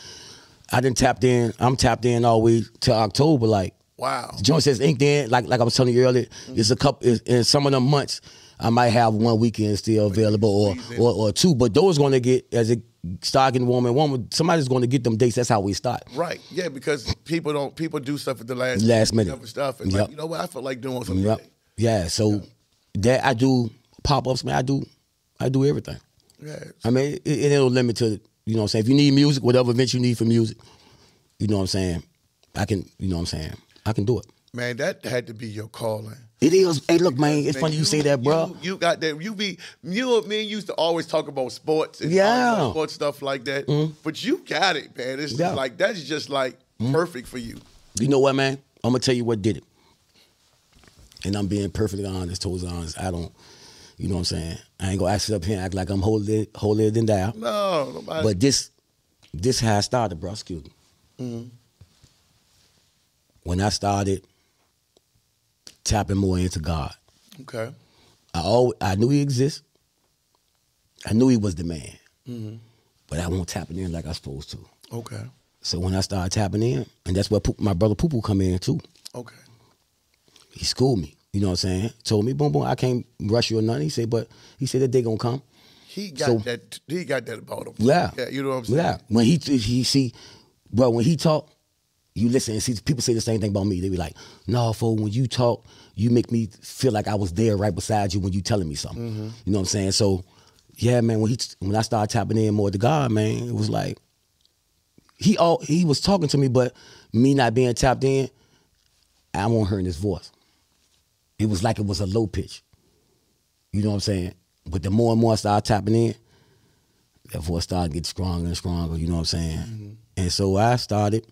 I didn't tapped in, I'm tapped in all the way to October, like wow. Joint says inked in, like like I was telling you earlier. It's a couple it's, in some of them months. I might have one weekend still available, or or, or two. But those going to get as it start getting warmer and warmer. Somebody's going to get them dates. That's how we start. Right. Yeah, because people don't people do stuff at the last Last minute. stuff, and Yep. like you know what, I feel like doing something. Yep. today. Yeah. So that I do pop ups, man. I do I do everything. Yeah. I mean, it, it ain't no limit to you know what I'm saying. If you need music, whatever event you need for music, you know what I'm saying. I can, you know what I'm saying. I can do it. Man, that had to be your calling. It is. Hey, look, man. It's Man, funny you, say that, bro. You, you got that. You be you and me used to always talk about sports and Yeah. sports stuff like that. Mm-hmm. But you got it, man. It's Yeah. like that's just like mm-hmm. perfect for you. You know what, man? I'm gonna tell you what did it. And I'm being perfectly honest, totally honest. I don't, you know what I'm saying? I ain't gonna act up here and act like I'm holier, holier than thou. No, nobody. But this, this how I started, bro. Excuse me. Mm-hmm. When I started tapping more into God, okay. I always, I knew He exists. I knew He was the man, Mm-hmm. but I won't tap it in like I supposed to. Okay. So when I started tapping in, and that's where my brother Poo Poo come in too. Okay. He schooled me. You know what I'm saying? Told me, boom, boom, I can't rush you or nothing. He said, but he said that they gonna come. He got So- that. He got that about him. Yeah. Yeah. You know what I'm saying? Yeah. When he he see, bro, when he talk, you listen and see people say the same thing about me. They be like, no, fool, when you talk, you make me feel like I was there right beside you when you telling me something. Mm-hmm. You know what I'm saying? So, yeah, man, when he when I started tapping in more to God, man, it was like he all he was talking to me, but me not being tapped in, I wasn't hearing his voice. It was like it was a low pitch. You know what I'm saying? But the more and more I started tapping in, that voice started getting stronger and stronger, you know what I'm saying? Mm-hmm. And so I started,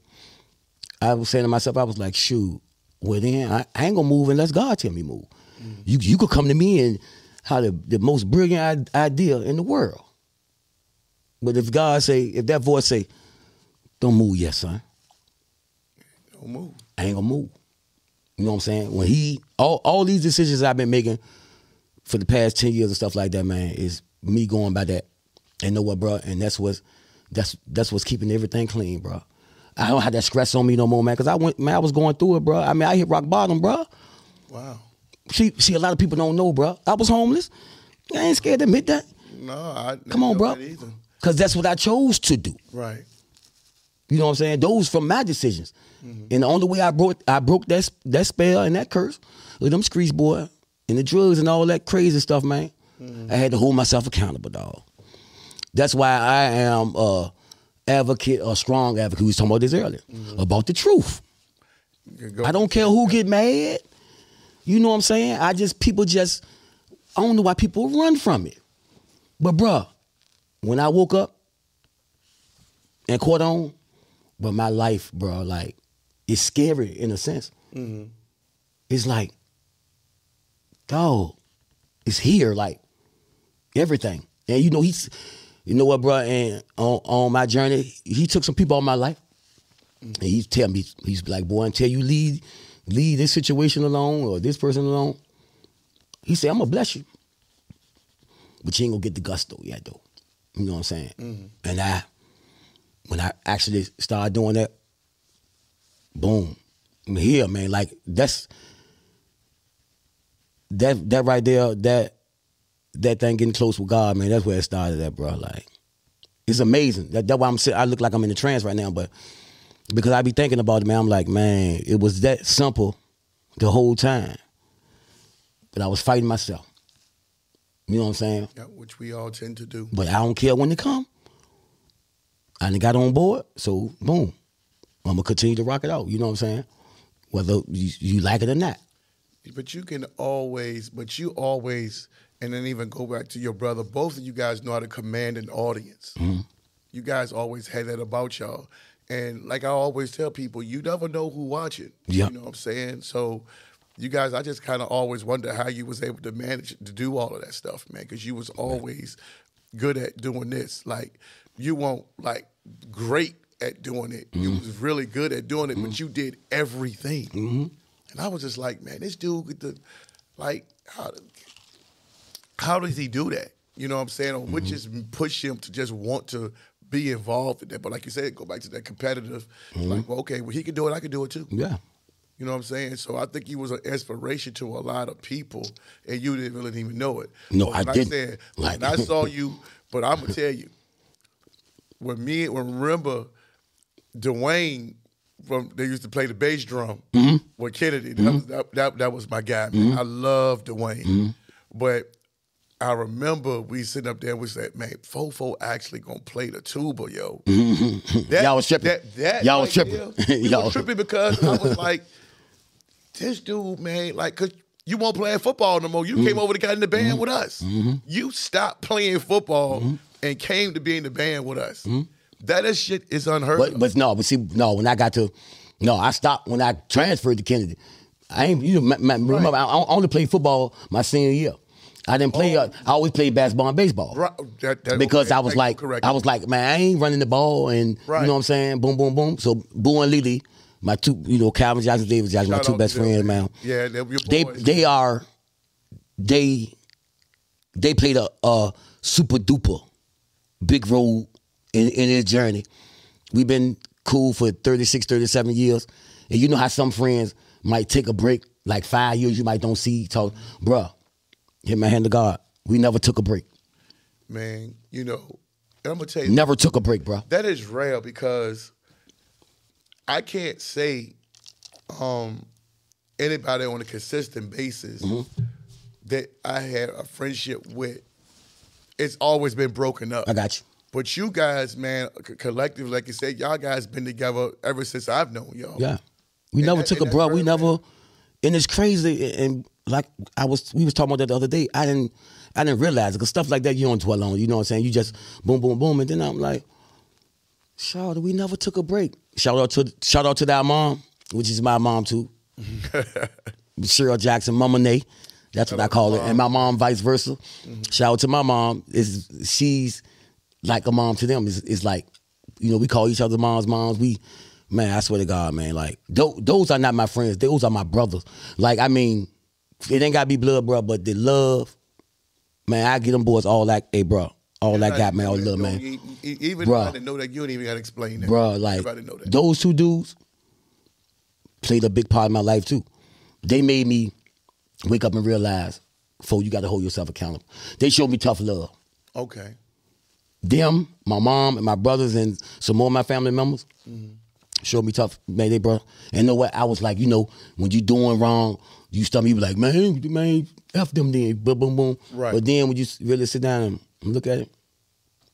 I was saying to myself, I was like, shoot, well then I, I ain't gonna move unless God tell me move. Mm-hmm. You you could come to me and have the, the most brilliant idea in the world. But if God say, if that voice say, don't move yet, son, Don't move. I ain't gonna move. You know what I'm saying? When he all all these decisions I've been making for the past 10 years and stuff like that, man, is me going by that. And know what, bro? And that's what's that's that's what's keeping everything clean, bro. I don't have that stress on me no more, man, because I went man, I was going through it, bro. I mean, I hit rock bottom, bro. Wow. See, see, a lot of people don't know, bro. I was homeless. I ain't scared to admit that. No, I Come on, bro. that Either. Cause that's what I chose to do. Right. You know what I'm saying? Those from my decisions. Mm-hmm. And the only way I broke I broke that that spell and that curse with them streets, boy, and the drugs and all that crazy stuff, man. Mm-hmm. I had to hold myself accountable, dog. That's why I am a advocate, a strong advocate. We was talking about this earlier mm-hmm. about the truth. You can go- I don't care who get mad. You know what I'm saying? I just people just I don't know why people run from it. But bruh, when I woke up and caught on, but my life, bro, like it's scary in a sense. Mm-hmm. It's like, dog, it's here, like everything. And you know, he's you know what, bro? And on, on my journey, he took some people of my life. Mm-hmm. And he's tell me, he's like, boy, until you leave, leave this situation alone or this person alone, he said, I'm gonna bless you. But you ain't gonna get the gusto yet though. You know what I'm saying? Mm-hmm. And I when I actually started doing that, boom. I'm here, man. Like that's that that right there, that that thing getting close with God, man, that's where it started at, bro. Like it's amazing. That, that's why I'm sitting, I look like I'm in a trance right now, but because I be thinking about it, man, I'm like, man, it was that simple the whole time. But I was fighting myself. You know what I'm saying? Yeah, which we all tend to do. But I don't care when they come. I done got on board, so boom. I'm gonna continue to rock it out. You know what I'm saying? Whether you, you like it or not. But you can always, but you always, and then even go back to your brother. Both of you guys know how to command an audience. Mm-hmm. You guys always had that about y'all. And like I always tell people, you never know who watching. Yeah. You know what I'm saying? So you guys, I just kind of always wonder how you was able to manage to do all of that stuff, man, because you was always good at doing this. Like you weren't like great at doing it. You Mm-hmm. was really good at doing it, but mm-hmm. you did everything. Mm-hmm. And I was just like, man, this dude with the like how how does he do that? You know what I'm saying? Or what just mm-hmm. push him to just want to be involved in that? But like you said, go back to that competitive. Like, well, okay, well he can do it, I can do it too. Yeah. You know what I'm saying? So I think he was an inspiration to a lot of people, and you didn't really even know it. No, But I didn't. said, Like- I saw *laughs* you, but I'm gonna tell you, when me, when remember, Dwayne from they used to play the bass drum Mm-hmm. with Kennedy. That, was, that, that that was my guy. Man. I love Dwayne, Mm-hmm. but. I remember we sitting up there and we said, man, Fofo actually gonna play the tuba, yo. That, Mm-hmm. Y'all was tripping. That, that Y'all was tripping. *laughs* Y'all- was tripping because I was like, this dude, man, like, cause you won't play football no more. You Mm-hmm. came over to got in the band with us. You stopped playing football Mm-hmm. And came to be in the band with us. That is shit is unheard But of. but no, but see, no, when I got to, no, I stopped when I transferred to Kennedy. I ain't, you know, ma- ma- remember, I I only played football my senior year. I didn't play. Uh, I always played basketball and baseball. Right, that- that- because okay, I was thank like, correct. I was like, man, I ain't running the ball, and Right. you know what I'm saying, boom, boom, boom. So Boo and Lily, my two, you know, Calvin Johnson, David Jackson, my two best friends, man. Yeah, your They they are, they, they played a, a super duper big role in in his journey. We've been cool for 36, 37 years, and you know how some friends might take a break, like five years, you might don't see, talk, bruh, hit my hand to God. We never took a break. man, you know, and I'm gonna tell you, Never took a break, bruh. that is rare because I can't say um, anybody on a consistent basis Mm-hmm. that I had a friendship with. It's always been broken up. I got you. But you guys, man, c- collectively, like you said, y'all guys been together ever since I've known y'all. Yeah. We And never that- took a that's We never, and it's crazy. And like I was, we was talking about that the other day. I didn't, I didn't realize it because stuff like that you don't dwell on. You know what I'm saying? You just boom, boom, boom, and then I'm like, shout out, we never took a break. Shout out to, shout out to that mom, which is my mom too. *laughs* Cheryl Jackson, Mama Nay. That's what I call it. And my mom, vice versa. Mm-hmm. Shout out to my mom. Is she's like a mom to them. Is is like, you know, we call each other moms, moms. We, man, I swear to God, man, like those, those are not my friends. Those are my brothers. Like, I mean, it ain't gotta be blood, bro, but the love, man, I get them boys all like, hey, bro, all that got, man, all the love, man. Even Bruh. if I didn't know that, you don't even got to explain that. Bro, like Everybody know that. those two dudes played a big part in my life too. They made me wake up and realize, for you got to hold yourself accountable. They showed me tough love. Okay. Them, my mom, and my brothers, and some more of my family members mm-hmm. showed me tough. Man, they bro. And know what? I was like, you know, when you doing wrong, you stop me. You be like, man, man, f them then, boom, boom, boom. Right. But then when you really sit down and look at it,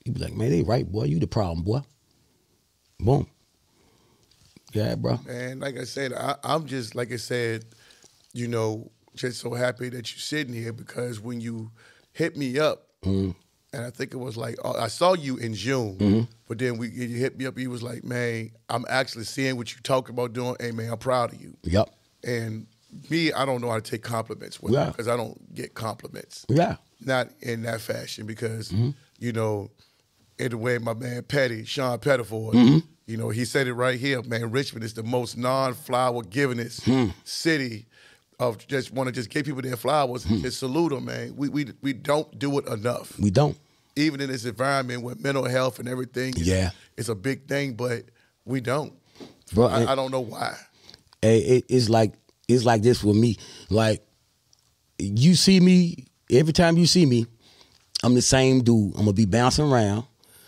you be like, man, they right, boy. You the problem, boy. Boom. Yeah, bro. And like I said, I, I'm just like I said, you know, just so happy that you're sitting here because when you hit me up, Mm-hmm. and I think it was like uh, I saw you in June, Mm-hmm. but then we you hit me up. You was like, man, I'm actually seeing what you talk about doing. Hey, man, I'm proud of you. Yep. And me, I don't know how to take compliments with Yeah. because I don't get compliments. Yeah. not in that fashion because Mm-hmm. you know in the way my man Petty, Sean Pettiford, Mm-hmm. you know, he said it right here, man. Richmond is the most non-flower givingest Hmm. city of just want to just give people their flowers Hmm. and just salute them, man. We we we don't do it enough, We don't. even in this environment where mental health and everything, is, Yeah. it's a big thing, but we don't. Bro, I, and- I don't know why. It, it's like it's like this with me. Like you see me every time you see me, I'm the same dude. I'm gonna be bouncing around.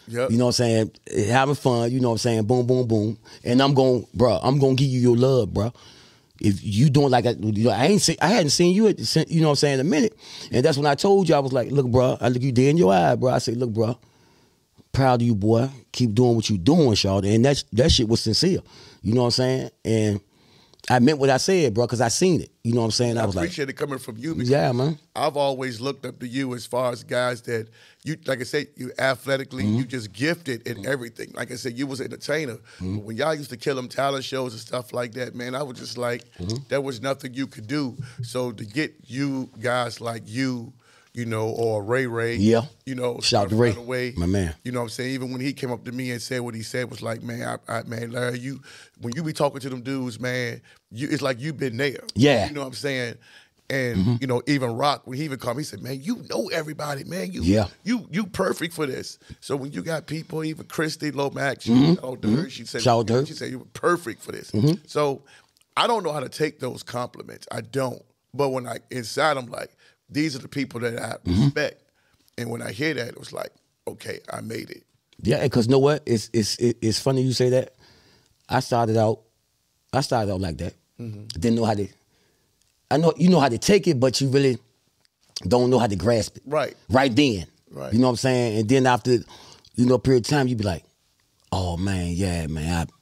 Yep. You know what I'm saying? Having fun. You know what I'm saying? Boom, boom, boom. And I'm going, to bro. I'm gonna give you your love, bro. If you doing like I, you know, I ain't see, I hadn't seen you, at, you know what I'm saying, in a minute. And that's when I told you I was like, look, bro. I look you dead in your eye, bro. I say, look, bro. Proud of you, boy. Keep doing what you doing, Shawty. And that that shit was sincere. You know what I'm saying? And I meant what I said, bro, because I seen it. You know what I'm saying? I, I was like, appreciate it coming from you because yeah, man. I've always looked up to you as far as guys that you, like I said, you athletically, Mm-hmm. you just gifted in everything. Like I said, you was an entertainer. Mm-hmm. But when y'all used to kill them talent shows and stuff like that, man, I was just like, Mm-hmm. there was nothing you could do. So to get you guys like you, you know, or Ray Ray, Yeah. you know, Shout out to Ray, away, my man. You know what I'm saying? Even when he came up to me and said what he said was like, man, I, I man, Larry, you when you be talking to them dudes, man, you it's like you've been there. Yeah. You know what I'm saying? And mm-hmm. you know, even Rock, when he even called me, he said, "Man, you know everybody, man. You, Yeah. you, you perfect for this." So when you got people, even Christy Lomax, she, oh, her, mm-hmm. she said, Shout out to her. she said you were perfect for this. So I don't know how to take those compliments. I don't. But when I inside, I'm like, these are the people that I respect. And when I hear that, it was like, okay, I made it. Yeah, because know what? It's it's it's funny you say that. I started out, I started out like that. Mm-hmm. Didn't know how to. I know you know how to take it, but you really don't know how to grasp it. Right. Right then. Right. You know what I'm saying? And then after, you know, a period of time, you be like, oh man, yeah, man, I,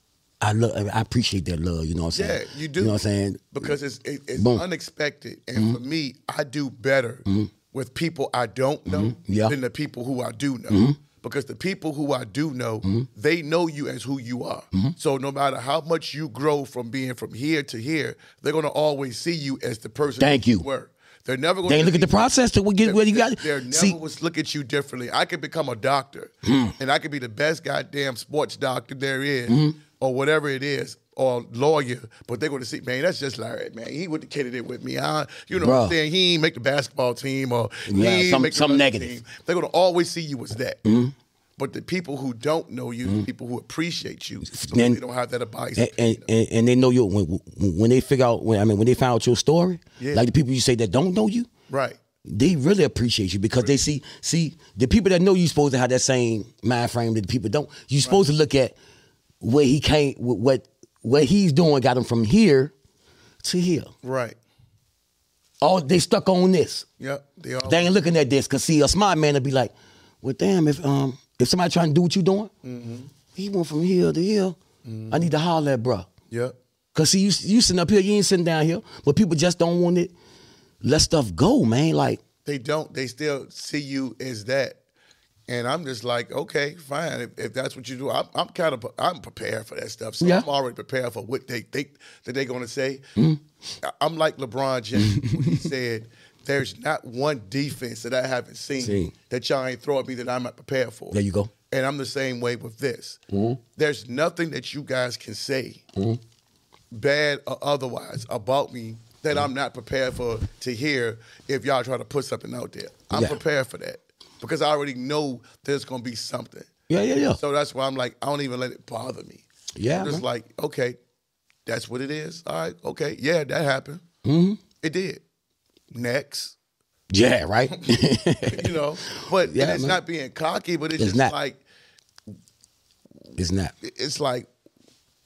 I love, I appreciate that love. You know what I'm saying? Yeah, you do. You know what I'm saying? Because it's it, it's Boom. unexpected, and mm-hmm. for me, I do better mm-hmm. with people I don't mm-hmm. know Yeah. than the people who I do know. Because the people who I do know, they know you as who you are. So no matter how much you grow from being from here to here, they're gonna always see you as the person Thank who you. were. They're never gonna They look at the process to get where you got. They're never See, was look at you differently. I could become a doctor, Hmm. and I could be the best goddamn sports doctor there is, Hmm. Or whatever it is, or lawyer. But they're going to see, man, that's just Larry, man. He would have kidded it with me. I, you know what I'm saying? He ain't make the basketball team, or Yeah, he ain't some- make the some negative. Team. They're going to always see you as that. Hmm. But the people who don't know you, the people who appreciate you, And- they don't have that bias. and, and, and, and they know you when when they figure out when I mean when they find out your story, Yeah. like the people you say that don't know you, right. they really appreciate you because they see see the people that know you supposed to have that same mind frame that the people don't. You supposed to look at where he came, wh- what what he's doing got him from here to here. Right. Oh, they stuck on this. Yep. They all. They ain't looking at this because see a smart man will be like, well, damn if um if somebody trying to do what you doing, Mm-hmm. he went from here to here. I need to holler at bruh. Yep. Cause see, you you sitting up here, you ain't sitting down here, but people just don't want it. Let stuff go, man. Like, They don't. They still see you as that. And I'm just like, okay, fine. If, if that's what you do, I'm, I'm kind of I'm prepared for that stuff. So Yeah. I'm already prepared for what they think that they're going to say. I- I'm like LeBron James *laughs* when he said, "There's not one defense that I haven't seen Seen. that y'all ain't throw at me that I'm not prepared for." there you go. And I'm the same way with this. Mm-hmm. There's nothing that you guys can say, bad or otherwise, about me that Mm-hmm. I'm not prepared for to hear if y'all try to put something out there. I'm Yeah. prepared for that because I already know there's gonna be something. Yeah, yeah, yeah. So that's why I'm like, I don't even let it bother me. Yeah, I'm just man. like, okay, that's what it is. All right, okay, yeah, that happened. Mm-hmm. It did. Next. Yeah, right. *laughs* you know, but Yeah, it's man. not being cocky, but it's, It's just not. like it's not. it's like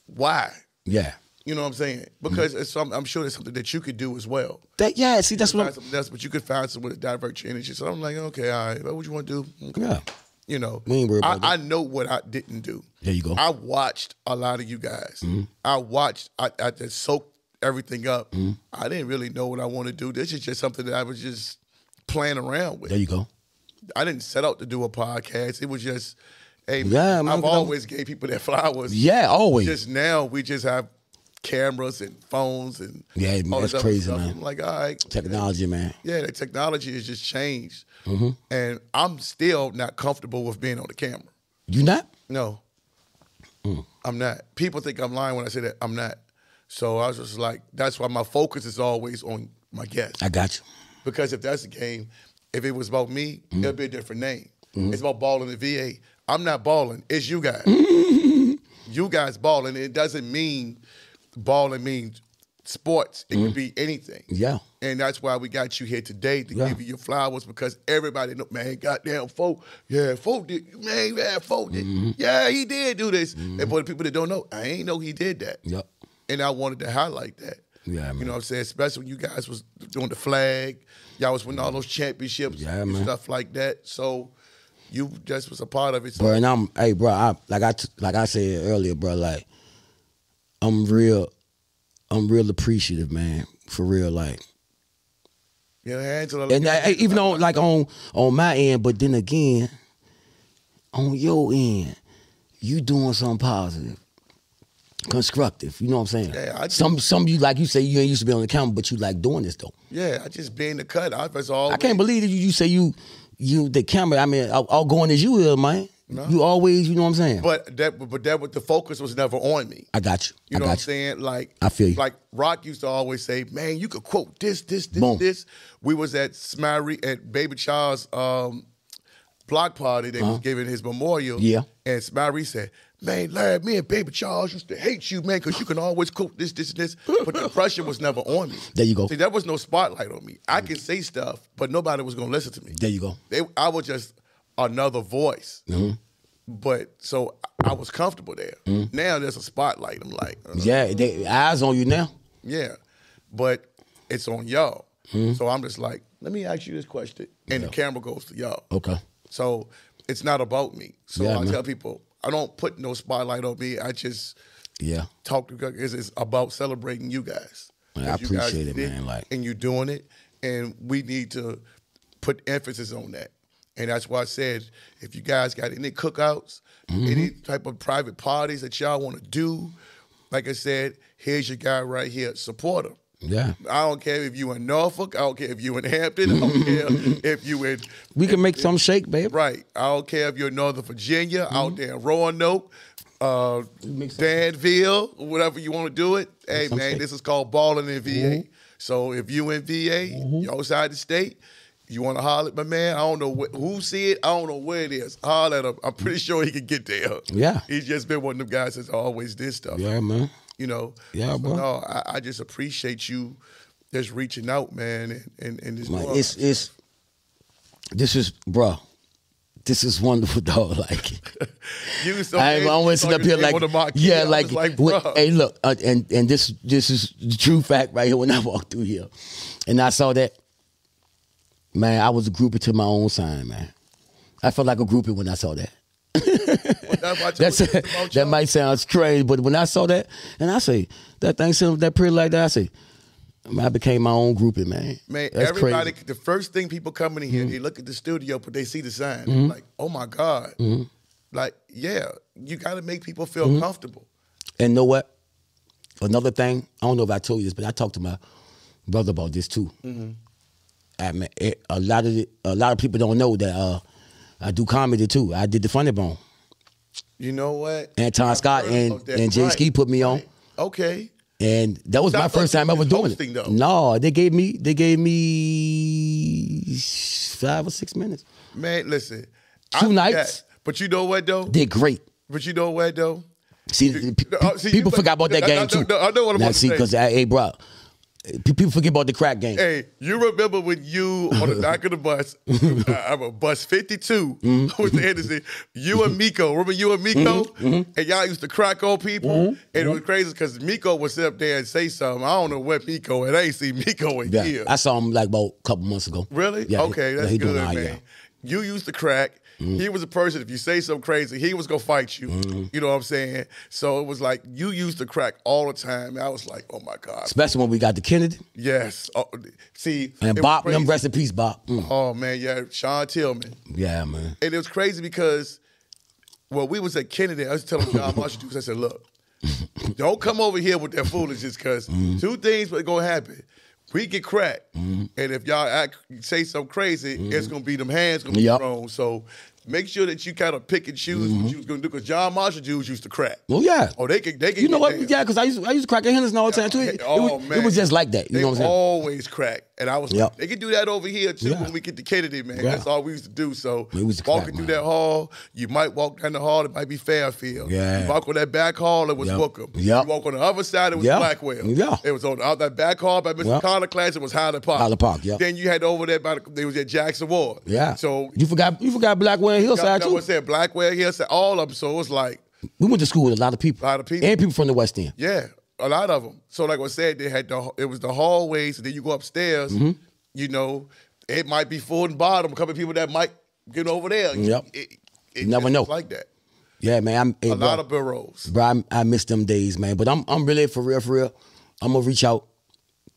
why? Yeah. You know what I'm saying? Because it's some, I'm sure it's something that you could do as well. That yeah. See, that's what I'm. else, but you could find some way to divert your energy. So I'm like, okay, all right, what you want to do? Okay. Yeah. You know, We ain't worried I, that. I know what I didn't do. There you go. I watched a lot of you guys. Mm-hmm. I watched. I, I just soaked everything up. Mm-hmm. I didn't really know what I want to do. This is just something that I was just playing around with. There you go. I didn't set out to do a podcast. It was just, hey, Yeah, man, I've always gave people their flowers. Yeah, always. Just now we just have cameras and phones and Yeah, all that's crazy, stuff. man. I'm like, all right, Technology, man. yeah, the technology has just changed, Mm-hmm. and I'm still not comfortable with being on the camera. You not? No, I'm not. People think I'm lying when I say that. I'm not. So I was just like, that's why my focus is always on my guests. I got you. Because if that's the game, if it was about me, Mm-hmm. it'd be a different name. It's about balling the VA. I'm not balling. It's you guys. *laughs* you guys balling. It doesn't mean balling means sports. It can be anything. Mm-hmm. Yeah. And that's why we got you here today to Yeah. give you your flowers because everybody know, man, goddamn folk, yeah, folk did, man, yeah, folk did, Mm-hmm. yeah, he did do this. And for the people that don't know, I ain't know he did that. Yep. And I wanted to highlight that. Yeah, man. You know what I'm saying? Especially when you guys was doing the flag, y'all was winning all those championships Yeah, and man. stuff like that. So you just was a part of it. So Bro, and I'm hey bro, I like I like I said earlier, bro, like I'm real I'm real appreciative, man. For real, like know, Angela, and I, even on like on on my end, but then again, on your end, you doing something positive, constructive. You know what I'm saying? Yeah, I just- some some you like you say you ain't used to be on the camera, but you like doing this though. yeah, I just being the cut. I was all I can't believe that you, you say you you the camera. I mean, all, all going as you is, man. You always, you know what I'm saying? But that, but that, but the focus was never on me. I got you. You know what I'm you. saying? Like I feel you. Like Rock used to always say, "Man, you could quote this, this, this, Boom. this." We was at Smary at Baby Charles' um, block party. They was giving his memorial. Uh-huh. Yeah. And Smary said, "Man, Larry, me and Baby Charles used to hate you, man, because you can always quote this, this, and this." But the pressure was never on me. There you go. See, there was no spotlight on me. I can say stuff, but nobody was gonna listen to me. There you go. They, I was just another voice. Mm-hmm. But so I was comfortable there. Mm-hmm. Now there's a spotlight. I'm like, uh, Yeah, they, eyes on you now. yeah, but it's on y'all. Mm-hmm. So I'm just like, let me ask you this question, and the camera goes to y'all. Okay. So it's not about me. So Yeah, I man. tell people, I don't put no spotlight on me. I just Yeah. talk to it's, it's about celebrating you guys. Man, I guys appreciate it, man, like- and you're doing it, and we need to put emphasis on that. And that's why I said, if you guys got any cookouts, Mm-hmm. any type of private parties that y'all want to do, like I said, here's your guy right here. Support him. Yeah. I don't care if you in Norfolk. I don't care if you in Hampton. I don't *laughs* care if you in We can make some shake, babe. Right. I don't care if you're in Northern Virginia, out there in Roanoke, uh, Danville, whatever you want to do it. Hey, man, shake. this is called balling in VA. So if you in VA, you outside the state, you want to holler at my man, I don't know wh- who see it, I don't know where it is. Holler at him. I'm pretty sure he can get there. Yeah. He's just been one of them guys that's always did stuff. Yeah, man. You know? Yeah, So, bro. No, I, I just appreciate you just reaching out, man, and, and, and just Man, it's it's this is bro. This is wonderful, *laughs* dog. Like *laughs* You so I, always sitting up here like, yeah, like, like when- hey, look, uh, and and this this is the true fact right here. When I *laughs* walked through here, and I saw that, man, I was a groupie to my own sign, man. I felt like a groupie when I saw that. That's, why *laughs* That's you it's about that might sound strange, but when I saw that, and I say that thing sounded that pretty like that, I say, I became my own groupie, man. Man, That's everybody, crazy. the first thing people coming in here, Mm-hmm. they look at the studio, but they see the sign. They're Like, oh my God. Mm-hmm. Like, yeah, you got to make people feel Mm-hmm. comfortable. And know what? Another thing, I don't know if I told you this, but I talked to my brother about this too. I mean, it, a lot of the, a lot of people don't know that uh, I do comedy too. I did the Funny Bone. You know what? Anton I've Scott and- and Jay Ski put me on. right. Okay. And that was I my first time ever doing it. though. No, they gave me they gave me five or six minutes. Man, listen. Two I nights. But you know what, though? Did great. But you know what, though? See, You- see, people you- forgot about that I- I game too. no, I know what I'm now, see, because hey, bro, people forget about the crack game. Hey, you remember when you on the *laughs* back of the bus, I'm a bus 52 Mm-hmm. with the Henderson, you and Miko, remember you and Miko? Mm-hmm. And y'all used to crack on people. And it was crazy because Miko would sit up there and say something. I don't know what Miko, and I ain't seen Miko in Yeah, years. I saw him like about a couple months ago. Really? Yeah, okay, yeah, that's he good, man. yeah. Mm-hmm. You used to crack. He was a person, if you say something crazy, he was gonna fight you. Mm-hmm. You know what I'm saying? So it was like you used to crack all the time. I was like, oh my God. Especially when we got the Kennedy Yes. Oh, see, and Bob. Them rest in peace, Bob. Mm. Oh man, yeah, Sean Tillman. Yeah, man. And it was crazy because well, we was at Kennedy. I was telling John Marshall because I said, look, *laughs* don't come over here with that foolishness because Mm-hmm. two things are gonna happen. We get cracked, Mm-hmm. and if y'all act, say something crazy, it's gonna be them hands gonna be Yup. thrown. So make sure that you kind of pick and choose what mm-hmm. you was gonna do because John Marshall Jews used to crack. Well, yeah. Oh, they can they can You know what? down. Yeah, because I used I used to crack at Henderson all the time too. It, it Oh was, man, it was just like that. You they know what I'm saying? always crack, and I was Yeah. like, they could do that over here too Yeah. when we get to Kennedy, man. Yeah. That's all we used to do. So We used to crack, walking through that hall, you might walk down the hall, it might be Fairfield. Yeah. You walk on that back hall, it was Yep. Bookham. Yep. You walk on the other side, it was Yeah. Blackwell. Yeah. It was on out that back hall by Mr. Yep. Connor class, it was Highland Park. Highland Park, Yeah. Then you had over there by the, they was at Jackson Ward. Yeah. So you forgot you forgot Blackwell and Hillside that too. was said Blackwell here, said all of them. So it was like, We went to school with a lot of people. A lot of people. And people from the West End. Yeah, a lot of them. So like I said, they had the it was the hallways, and then you go upstairs. Mm-hmm. You know, it might be full and bottom. A couple of people that might get over there. Yep. It, You never know. like that. Yeah, man. I'm hey, A bro, lot of bureaus. bro, I, I miss them days, man. But I'm I'm really for real, for real. I'm gonna reach out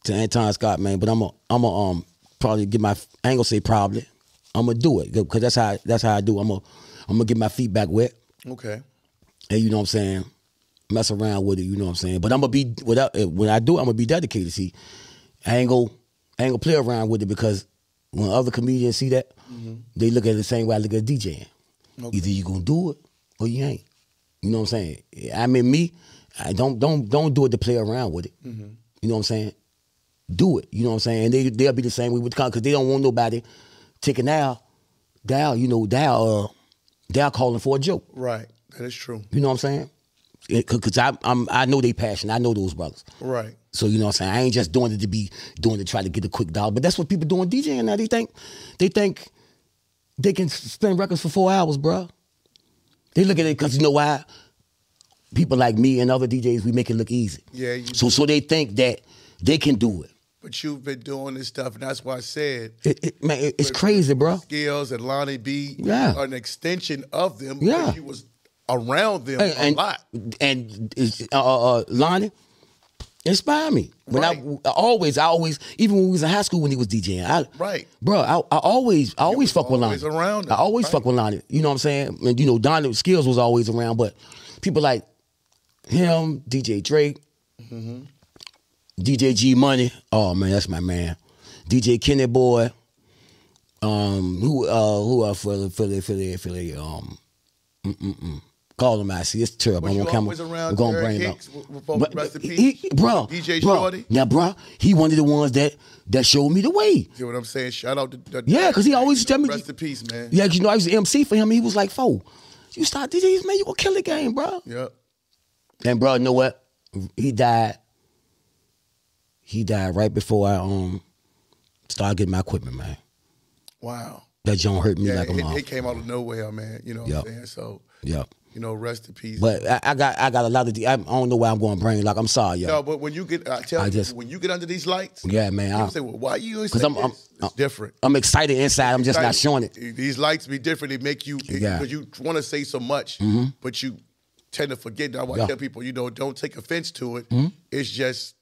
to Anton Scott, man. But I'm gonna I'm gonna um probably get my I ain't gonna say probably. I'm gonna do it because that's how that's how I do. I'm gonna I'm gonna get my feet back wet. Okay. and you know what I'm saying, mess around with it, you know what I'm saying. But I'm gonna be without eh, when I do, it, I'm gonna be dedicated. See, I ain't gonna I ain't gonna play around with it because when other comedians see that, mm-hmm. they look at it the same way I look at DJing. Okay. Either you gonna do it or you ain't. You know what I'm saying? I mean, me, I don't don't don't do it to play around with it. Mm-hmm. You know what I'm saying? Do it. You know what I'm saying? And they they'll be the same way with the because they don't want nobody taking down, down. You know, down. Uh, down calling for a joke. Right. That is true. You know what I'm saying? Because I I'm, I know they passion. I know those brothers. Right. So you know what I'm saying? I ain't just doing it to be doing it to try to get a quick dollar. But that's what people doing DJing now. They think they think they can spin records for four hours, bro. They look at it because you know why? People like me and other DJs, we make it look easy. Yeah, you So so they think that they can do it. But you've been doing this stuff, and that's why I said It, it man, it- it's crazy, bro. skills and Lonnie B Yeah. are an extension of them. Yeah. because You was around them and, a and, lot. And uh, uh, uh, Lonnie inspired me. When Right. I, I always, I always, even when we was in high school when he was DJing, I, Right. bro. I, I always, I always fuck with Lonnie. always around him, I always right. fuck with Lonnie. You know what I'm saying? And you know, Donnie Skills was always around, but people like him, DJ Drake, Mm-hmm. DJ G Money. Oh man, that's my man. DJ Kenny Boy. Um, who uh who the the for the for the um mm, mm, mm. call him I see it's terrible. I'm gonna come- I'm gonna bring up. Hicks with But- rest in he- bro, DJ bro, Shorty? Now, bro, he one of the ones that that showed me the way. You know what I'm saying? Shout out to, to Yeah, 'cause he always tell me- rest in peace, man. Yeah, you know I was MC for him. He was like, "Foe, you start DJs, man, you gonna kill the game, bro." Yep. And bro, you know what? He died. He died right before I um started getting my equipment, man. Wow. That John hurt me Yeah, like a mom. it came out of nowhere, man. You know what Yep. I'm saying? So, Yeah. you know, rest in peace. But I, I got I got a lot of. the- I don't know where I'm going to bring. Like I'm sorry, y'all. no, but when you get, I tell I you, just- when you get under these lights, Yeah, man, I say, well, why you? Because I'm, I'm? It's different. I'm excited inside. I'm just not showing it. These lights be different. They make you because Yeah. you want to say so much, but you tend to forget. Now, I Yeah. Tell people, you know, don't take offense to it. It's just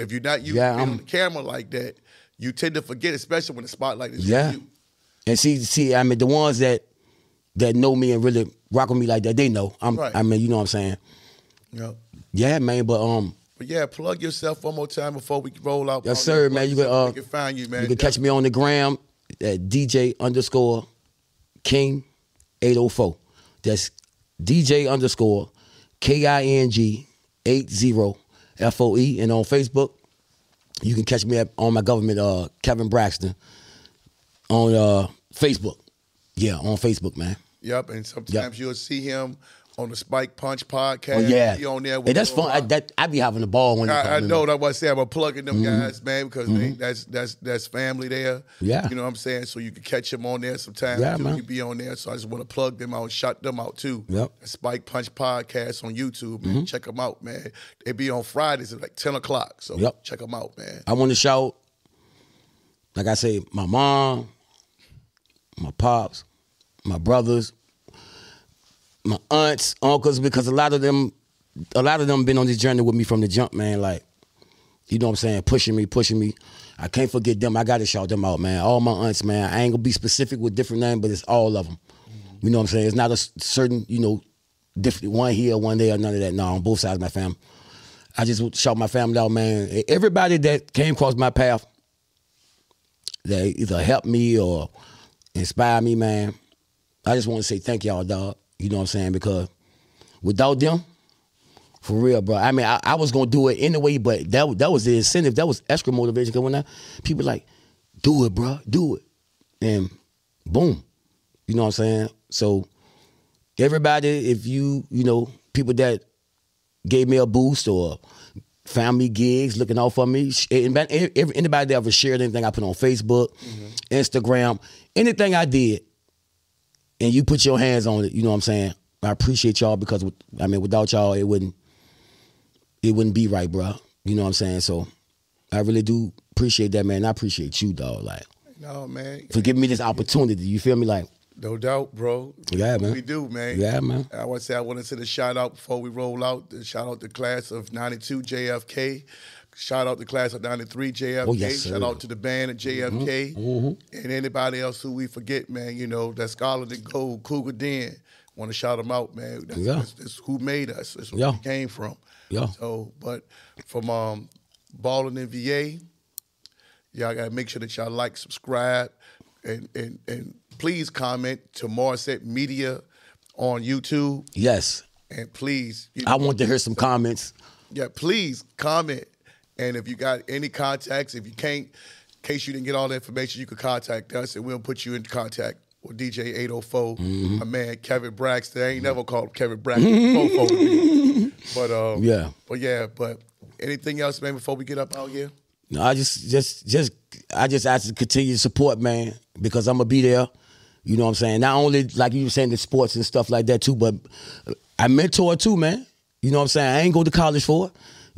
if you're not used Yeah, on the camera like that, you tend to forget, especially when the spotlight is Yeah. you. And see, see, I mean, the ones that that know me and really rock with me like that, they know. I'm. Right. I mean, you know what I'm saying? You know? Yeah, man. But um, But yeah, plug yourself one more time before we roll out. yes, sir, man. You can uh, can find you, man. You can catch me on the gram at DJ underscore King eight oh four. That's DJ underscore K I N G eight zero F O E. And on Facebook, you can catch me at, on my government uh Kevin Braxton on uh Facebook. Yeah, on Facebook, man. Yep, and sometimes you'll see him on the Spike Punch podcast. Oh yeah, He on there. with Hey, that's fun. I, Rock. that I be having the ball when I, I know that's why I say I'm plugging them guys, man, because they, that's that's that's family there. Mm-hmm. Yeah. you know what I'm saying. So you can catch them on there sometimes. Yeah, too. man. You be on there, so I just want to plug them out, shout them out too. Yep. Mm-hmm. Spike Punch podcast on YouTube, man. Check them out, man. They be on Fridays at like ten o'clock. So Yep. check them out, man. I want to shout, like I say, my mom, my pops, my brothers, my aunts, uncles, because a lot of them, a lot of them been on this journey with me from the jump, man. Like, you know what I'm saying, pushing me, pushing me. I can't forget them. I got to shout them out, man. All my aunts, man. I ain't gonna be specific with different names, but it's all of them. You know what I'm saying? It's not a certain, you know, different one here, one there, none of that. No, on both sides of my family. I just shout my family out, man. Everybody that came across my path that either helped me or inspired me, man. I just want to say thank y'all, dog. You know what I'm saying? Because without them, for real, bro. I mean, I, I was gonna do it anyway, but that that was the incentive. That was extra motivation. Cause when I, people like, do it, bro, do it, and boom, you know what I'm saying. So everybody, if you you know people that gave me a boost or found me gigs looking out for me, anybody, anybody that ever shared anything I put on Facebook, mm-hmm. Instagram, anything I did, and you put your hands on it, you know what I'm saying. I appreciate y'all because I mean, without y'all, it wouldn't it wouldn't be right, bro. You know what I'm saying? So I really do appreciate that, man. I appreciate you, dog. Like, no, man, for giving me this opportunity. You feel me? Like, no doubt, bro. Yeah, man. We do, man. Yeah, man. I want to say I want to send a shout out before we roll out. The shout out the class of '92 JFK. Shout out the class of '93 JFK. Oh, yes, shout out to the band at JFK mm-hmm. Mm-hmm. and anybody else who we forget, man. You know that Scarlet and Gold Cougar Den. Want to shout them out, man. That's, yeah. that's, that's who made us. That's where yeah. we came from. Yeah. So, but from um, balling in VA, y'all gotta make sure that y'all like, subscribe, and and and please comment to Morrisette Media on YouTube. Yes. And please, you know, I want to hear some comments. Yeah, please comment. And if you got any contacts, if you can't, in case you didn't get all the information, you could contact us and we'll put you in contact with DJ 80Foe, mm-hmm. my man Kevin Braxton. I ain't never called Kevin Braxton. *laughs* but um, yeah, but yeah, but anything else, man? Before we get up out here. No, I just, just, just, I just ask to continue to support, man, because I'm gonna be there. You know what I'm saying? Not only like you were saying the sports and stuff like that too, but I mentor too, man. You know what I'm saying? I ain't go to college for it.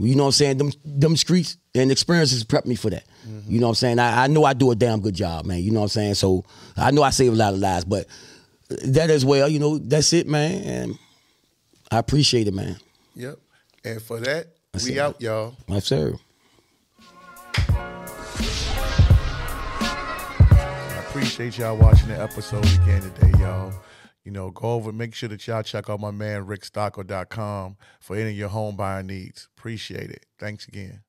You know what I'm saying? Them them streets and experiences prep me for that. Mm-hmm. You know what I'm saying? I, I know I do a damn good job, man. You know what I'm saying? So I know I save a lot of lives, but that as well, you know, that's it, man. And I appreciate it, man. Yep. And for that, that's we it, out, y'all. Yes, sir. I appreciate y'all watching the episode again today, y'all. You know, go over, and make sure that y'all check out my man rickstockel.com for any of your home buying needs. Appreciate it. Thanks again.